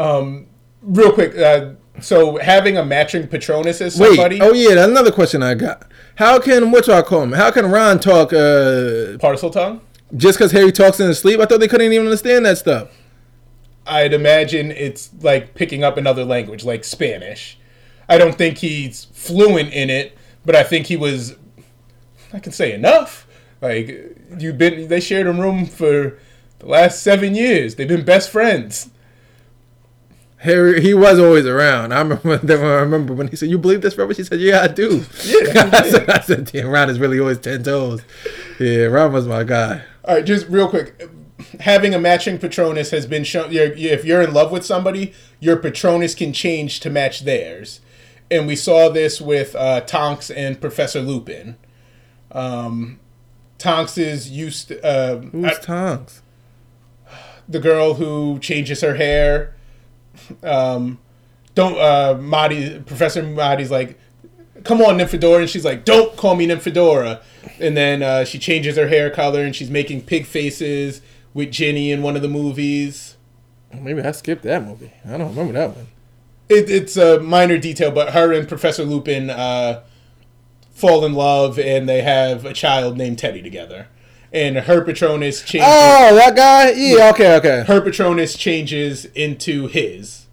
Speaker 2: Snake.
Speaker 1: Real quick. Uh, so having a matching Patronus as
Speaker 2: Wait.
Speaker 1: somebody.
Speaker 2: Oh yeah, another question I got. How can what do I call him? How can Ron talk uh,
Speaker 1: Parseltongue.
Speaker 2: just because Harry talks in his sleep? I thought they couldn't even understand that stuff.
Speaker 1: I'd imagine it's like picking up another language, like Spanish. I don't think he's fluent in it, but I think he was. I can say enough. Like you've been, they shared a room for the last seven years. They've been best friends.
Speaker 2: Harry, he was always around. I remember. I remember when he said, "You believe this, Rubbish?" He said, "Yeah, I do."
Speaker 1: Yeah.
Speaker 2: I said, I said, "Damn, Ron is really always ten toes." Yeah, Ron was my guy.
Speaker 1: All right, just real quick. Having a matching Patronus has been shown. You're, if you're in love with somebody, your Patronus can change to match theirs. And we saw this with uh, Tonks and Professor Lupin. Um, Tonks is used to, uh,
Speaker 2: Who's
Speaker 1: I-
Speaker 2: Tonks?
Speaker 1: the girl who changes her hair. Um, don't uh, Marty Professor Marty's like, come on Nymphadora, and she's like, don't call me Nymphadora. And then uh, she changes her hair color, and she's making pig faces with Ginny in one of the movies.
Speaker 2: Maybe I skipped that movie. I don't remember that one.
Speaker 1: It, it's a minor detail, but her and Professor Lupin uh, fall in love, and they have a child named Teddy together. And her Patronus changes.
Speaker 2: Oh, that guy. Yeah. Okay. Okay.
Speaker 1: her Patronus changes into his.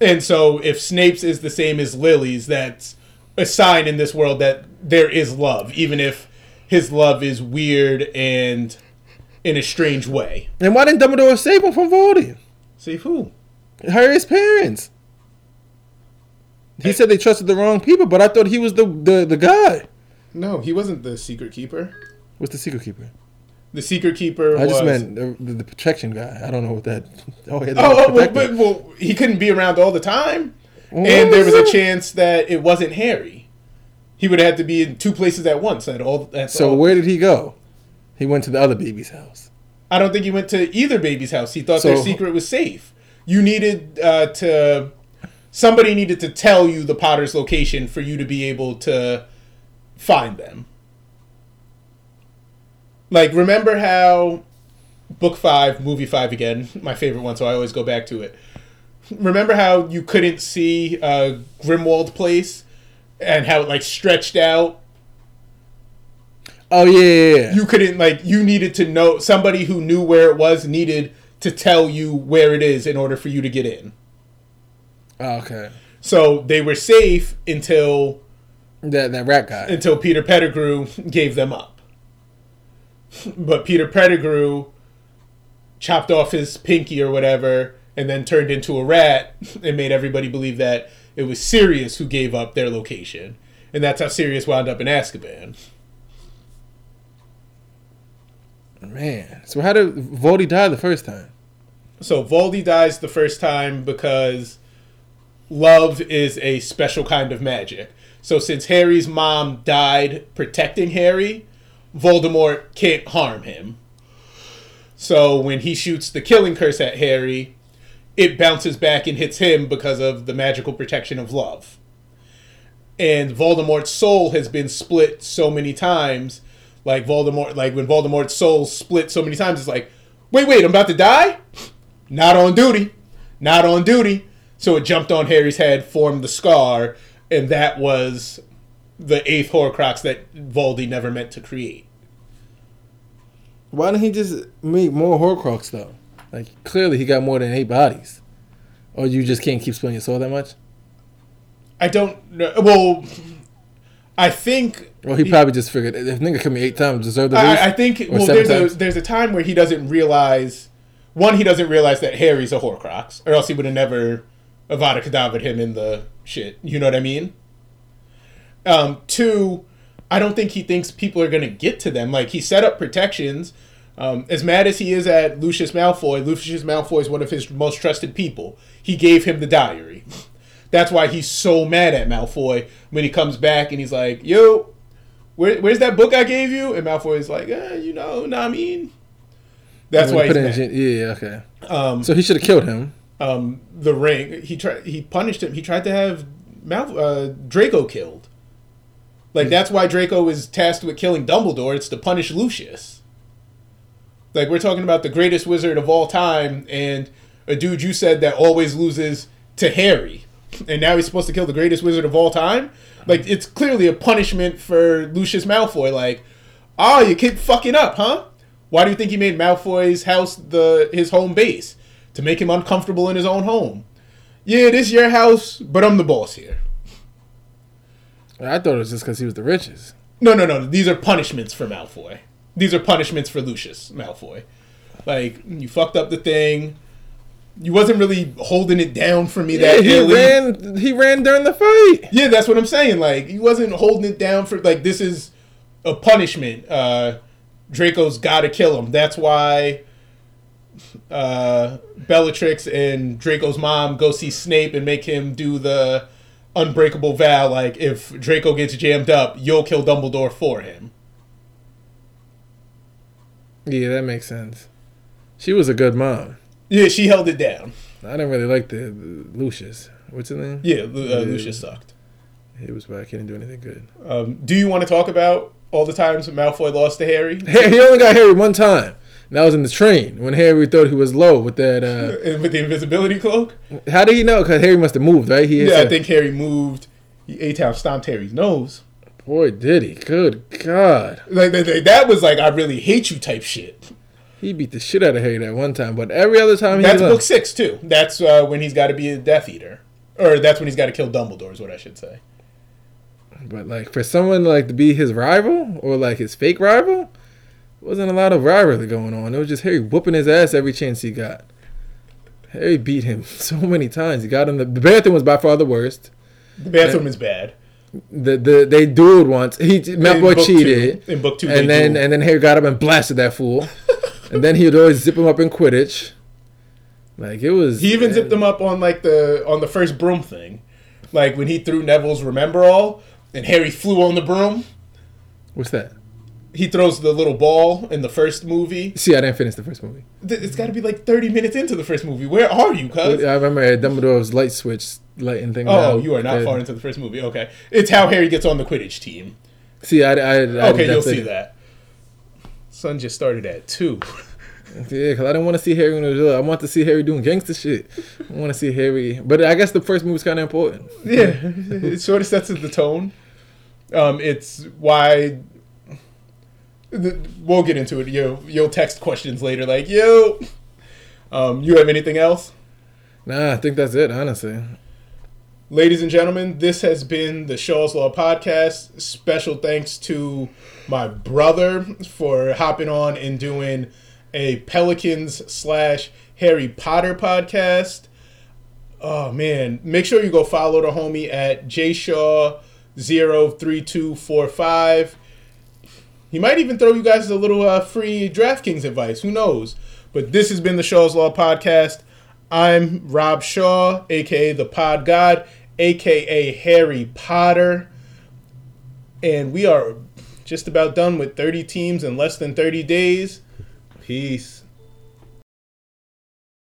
Speaker 1: And so if Snape's is the same as Lily's, that's a sign in this world that there is love, even if his love is weird and in a strange way.
Speaker 2: And why didn't Dumbledore save him from Voldemort?
Speaker 1: See who?
Speaker 2: Harry's parents. He said they trusted the wrong people, but I thought he was the the, the guy.
Speaker 1: No, he wasn't the secret keeper.
Speaker 2: What's the secret keeper?
Speaker 1: The secret keeper
Speaker 2: I
Speaker 1: was.
Speaker 2: just meant the, the, the protection guy. I don't know what that. Oh, yeah,
Speaker 1: Oh, oh well, but, well, he couldn't be around all the time, and there was a chance that it wasn't Harry. He would have had to be in two places at once. At all. At
Speaker 2: so
Speaker 1: all.
Speaker 2: where did he go? He went to the other baby's house.
Speaker 1: I don't think he went to either baby's house. He thought
Speaker 2: So-
Speaker 1: their secret was safe. You needed uh, to. Somebody needed to tell you the Potter's location for you to be able to find them. Like, remember how book five, movie five again, my favorite one, so I always go back to it. Remember how you couldn't see uh, Grimmauld Place and how it like stretched out
Speaker 2: Oh yeah, yeah, yeah.
Speaker 1: you couldn't like you needed to know somebody who knew where it was needed to tell you where it is in order for you to get in.
Speaker 2: Oh, okay.
Speaker 1: So they were safe until
Speaker 2: That that rat guy.
Speaker 1: until Peter Pettigrew gave them up. But Peter Pettigrew chopped off his pinky or whatever and then turned into a rat and made everybody believe that it was Sirius who gave up their location. And that's how Sirius wound up in Azkaban.
Speaker 2: Man, so how did Voldy die the first time?
Speaker 1: so Voldy dies the first time because love is a special kind of magic. So since Harry's mom died protecting Harry, Voldemort can't harm him. So when he shoots the killing curse at Harry, it bounces back and hits him because of the magical protection of love. And Voldemort's soul has been split so many times, like Voldemort, like when Voldemort's soul split so many times, it's like, wait, wait, I'm about to die? Not on duty. Not on duty. So it jumped on Harry's head, formed the scar, and that was the eighth Horcrux that Voldy never meant to create.
Speaker 2: Why didn't he just make more Horcrux though? Like clearly he got more than eight bodies. Or you just can't keep splitting your soul that much?
Speaker 1: I don't know. Well, I think.
Speaker 2: Well, he probably just figured if nigga come eight times, deserve the.
Speaker 1: I, I think. Well, there's a there's a time where he doesn't realize. One, he doesn't realize that Harry's a Horcrux, or else he would have never Avada Kedavra him in the shit. You know what I mean? Um, two, I don't think he thinks people are gonna get to them. Like he set up protections. Um, as mad as he is at Lucius Malfoy, Lucius Malfoy is one of his most trusted people. He gave him the diary. That's why he's so mad at Malfoy when he comes back and he's like, "Yo, where, where's that book I gave you?" And Malfoy is like, eh, "You know, what I mean." That's why he's mad.
Speaker 2: gen- yeah, okay.
Speaker 1: Um,
Speaker 2: So he should have killed him.
Speaker 1: um, the ring. He tried. He punished him. He tried to have Mal- uh, Draco killed. Like that's why Draco is tasked with killing Dumbledore. It's to punish Lucius. Like we're talking about the greatest wizard of all time, and a dude you said that always loses to Harry, and now he's supposed to kill the greatest wizard of all time. Like it's clearly a punishment for Lucius Malfoy. Like, ah, oh, you keep fucking up, huh? Why do you think he made Malfoy's house the his home base to make him uncomfortable in his own home? Yeah, this your house, but I'm the boss here.
Speaker 2: I thought it was just because he was the richest.
Speaker 1: No, no, no. These are punishments for Malfoy. These are punishments for Lucius Malfoy. Like you fucked up the thing. You wasn't really holding it down for me
Speaker 2: Yeah,
Speaker 1: that
Speaker 2: he
Speaker 1: early.
Speaker 2: ran. He ran during the fight.
Speaker 1: Yeah, that's what I'm saying. Like he wasn't holding it down for like this is a punishment. Uh Draco's got to kill him. That's why uh Bellatrix and Draco's mom go see Snape and make him do the unbreakable vow like if Draco gets jammed up, you'll kill Dumbledore for him.
Speaker 2: Yeah, that makes sense. She was a good mom.
Speaker 1: Yeah, she held it down.
Speaker 2: I didn't really like the, the Lucius. What's his name?
Speaker 1: Yeah, Lu- uh,
Speaker 2: Yeah.
Speaker 1: Lucius sucked.
Speaker 2: He was whack. He didn't do anything good.
Speaker 1: Um, do you want to talk about all the times Malfoy lost to? Harry,
Speaker 2: he only got Harry one time. That was in the train when Harry thought he was low with that. Uh,
Speaker 1: With the invisibility cloak?
Speaker 2: how did he know? Because Harry must have moved, right? He
Speaker 1: Yeah, I think Harry moved. He A-Town stomped Harry's nose.
Speaker 2: Boy, did he! Good God,
Speaker 1: Like, that- that was like, I really hate you type shit.
Speaker 2: he beat the shit out of Harry that one time. But every other time he
Speaker 1: That's book six, too. That's uh, when he's got to be a Death Eater. Or that's when he's got to kill Dumbledore, is what I should say.
Speaker 2: But like for someone like to be his rival or like his fake rival, wasn't a lot of rivalry going on. It was just Harry whooping his ass every chance he got. Harry beat him so many times. He got him. The, the bathroom was by far the worst.
Speaker 1: The bathroom is bad.
Speaker 2: The the they dueled once. He Malfoy cheated.
Speaker 1: two- in book two,
Speaker 2: and then
Speaker 1: dueled.
Speaker 2: and then Harry got up and blasted that fool. and then he would always zip him up in Quidditch. Like it was.
Speaker 1: He even zipped him up on like the on the first broom thing. Like when he threw Neville's Remembrall and Harry flew on the broom.
Speaker 2: What's that?
Speaker 1: He throws the little ball in the first movie.
Speaker 2: See, I didn't finish the first movie.
Speaker 1: It's got to be like 30 minutes into the first movie. Where are you, cuz?
Speaker 2: I remember Dumbledore's light switch lighting thing.
Speaker 1: Oh,
Speaker 2: down.
Speaker 1: you are not
Speaker 2: Uh,
Speaker 1: far into the first movie. Okay. It's how Harry gets on the Quidditch team.
Speaker 2: See, I, I, I
Speaker 1: Okay, you'll see that. Sun just started at 2.
Speaker 2: Yeah, because I don't want to see Harry in the I want to see Harry doing gangster shit. I want to see Harry, but I guess the first movie's kind of important.
Speaker 1: yeah, it sort of sets the tone. Um, it's why. We'll get into it. Yo, you'll text questions later, like yo. Um, you have anything else,
Speaker 2: Nah, I think that's it. Honestly,
Speaker 1: ladies and gentlemen? This has been the Shaw's Law podcast. Special thanks to my brother for hopping on and doing a Pelicans slash Harry Potter podcast. Oh man, make sure you go follow the homie at jshaw03245. He might even throw you guys a little uh, free DraftKings advice. Who knows? But this has been the Shaw's Law podcast. I'm Rob Shaw, aka the Pod God, aka Harry Potter. And we are just about done with 30 teams in less than 30 days. Peace.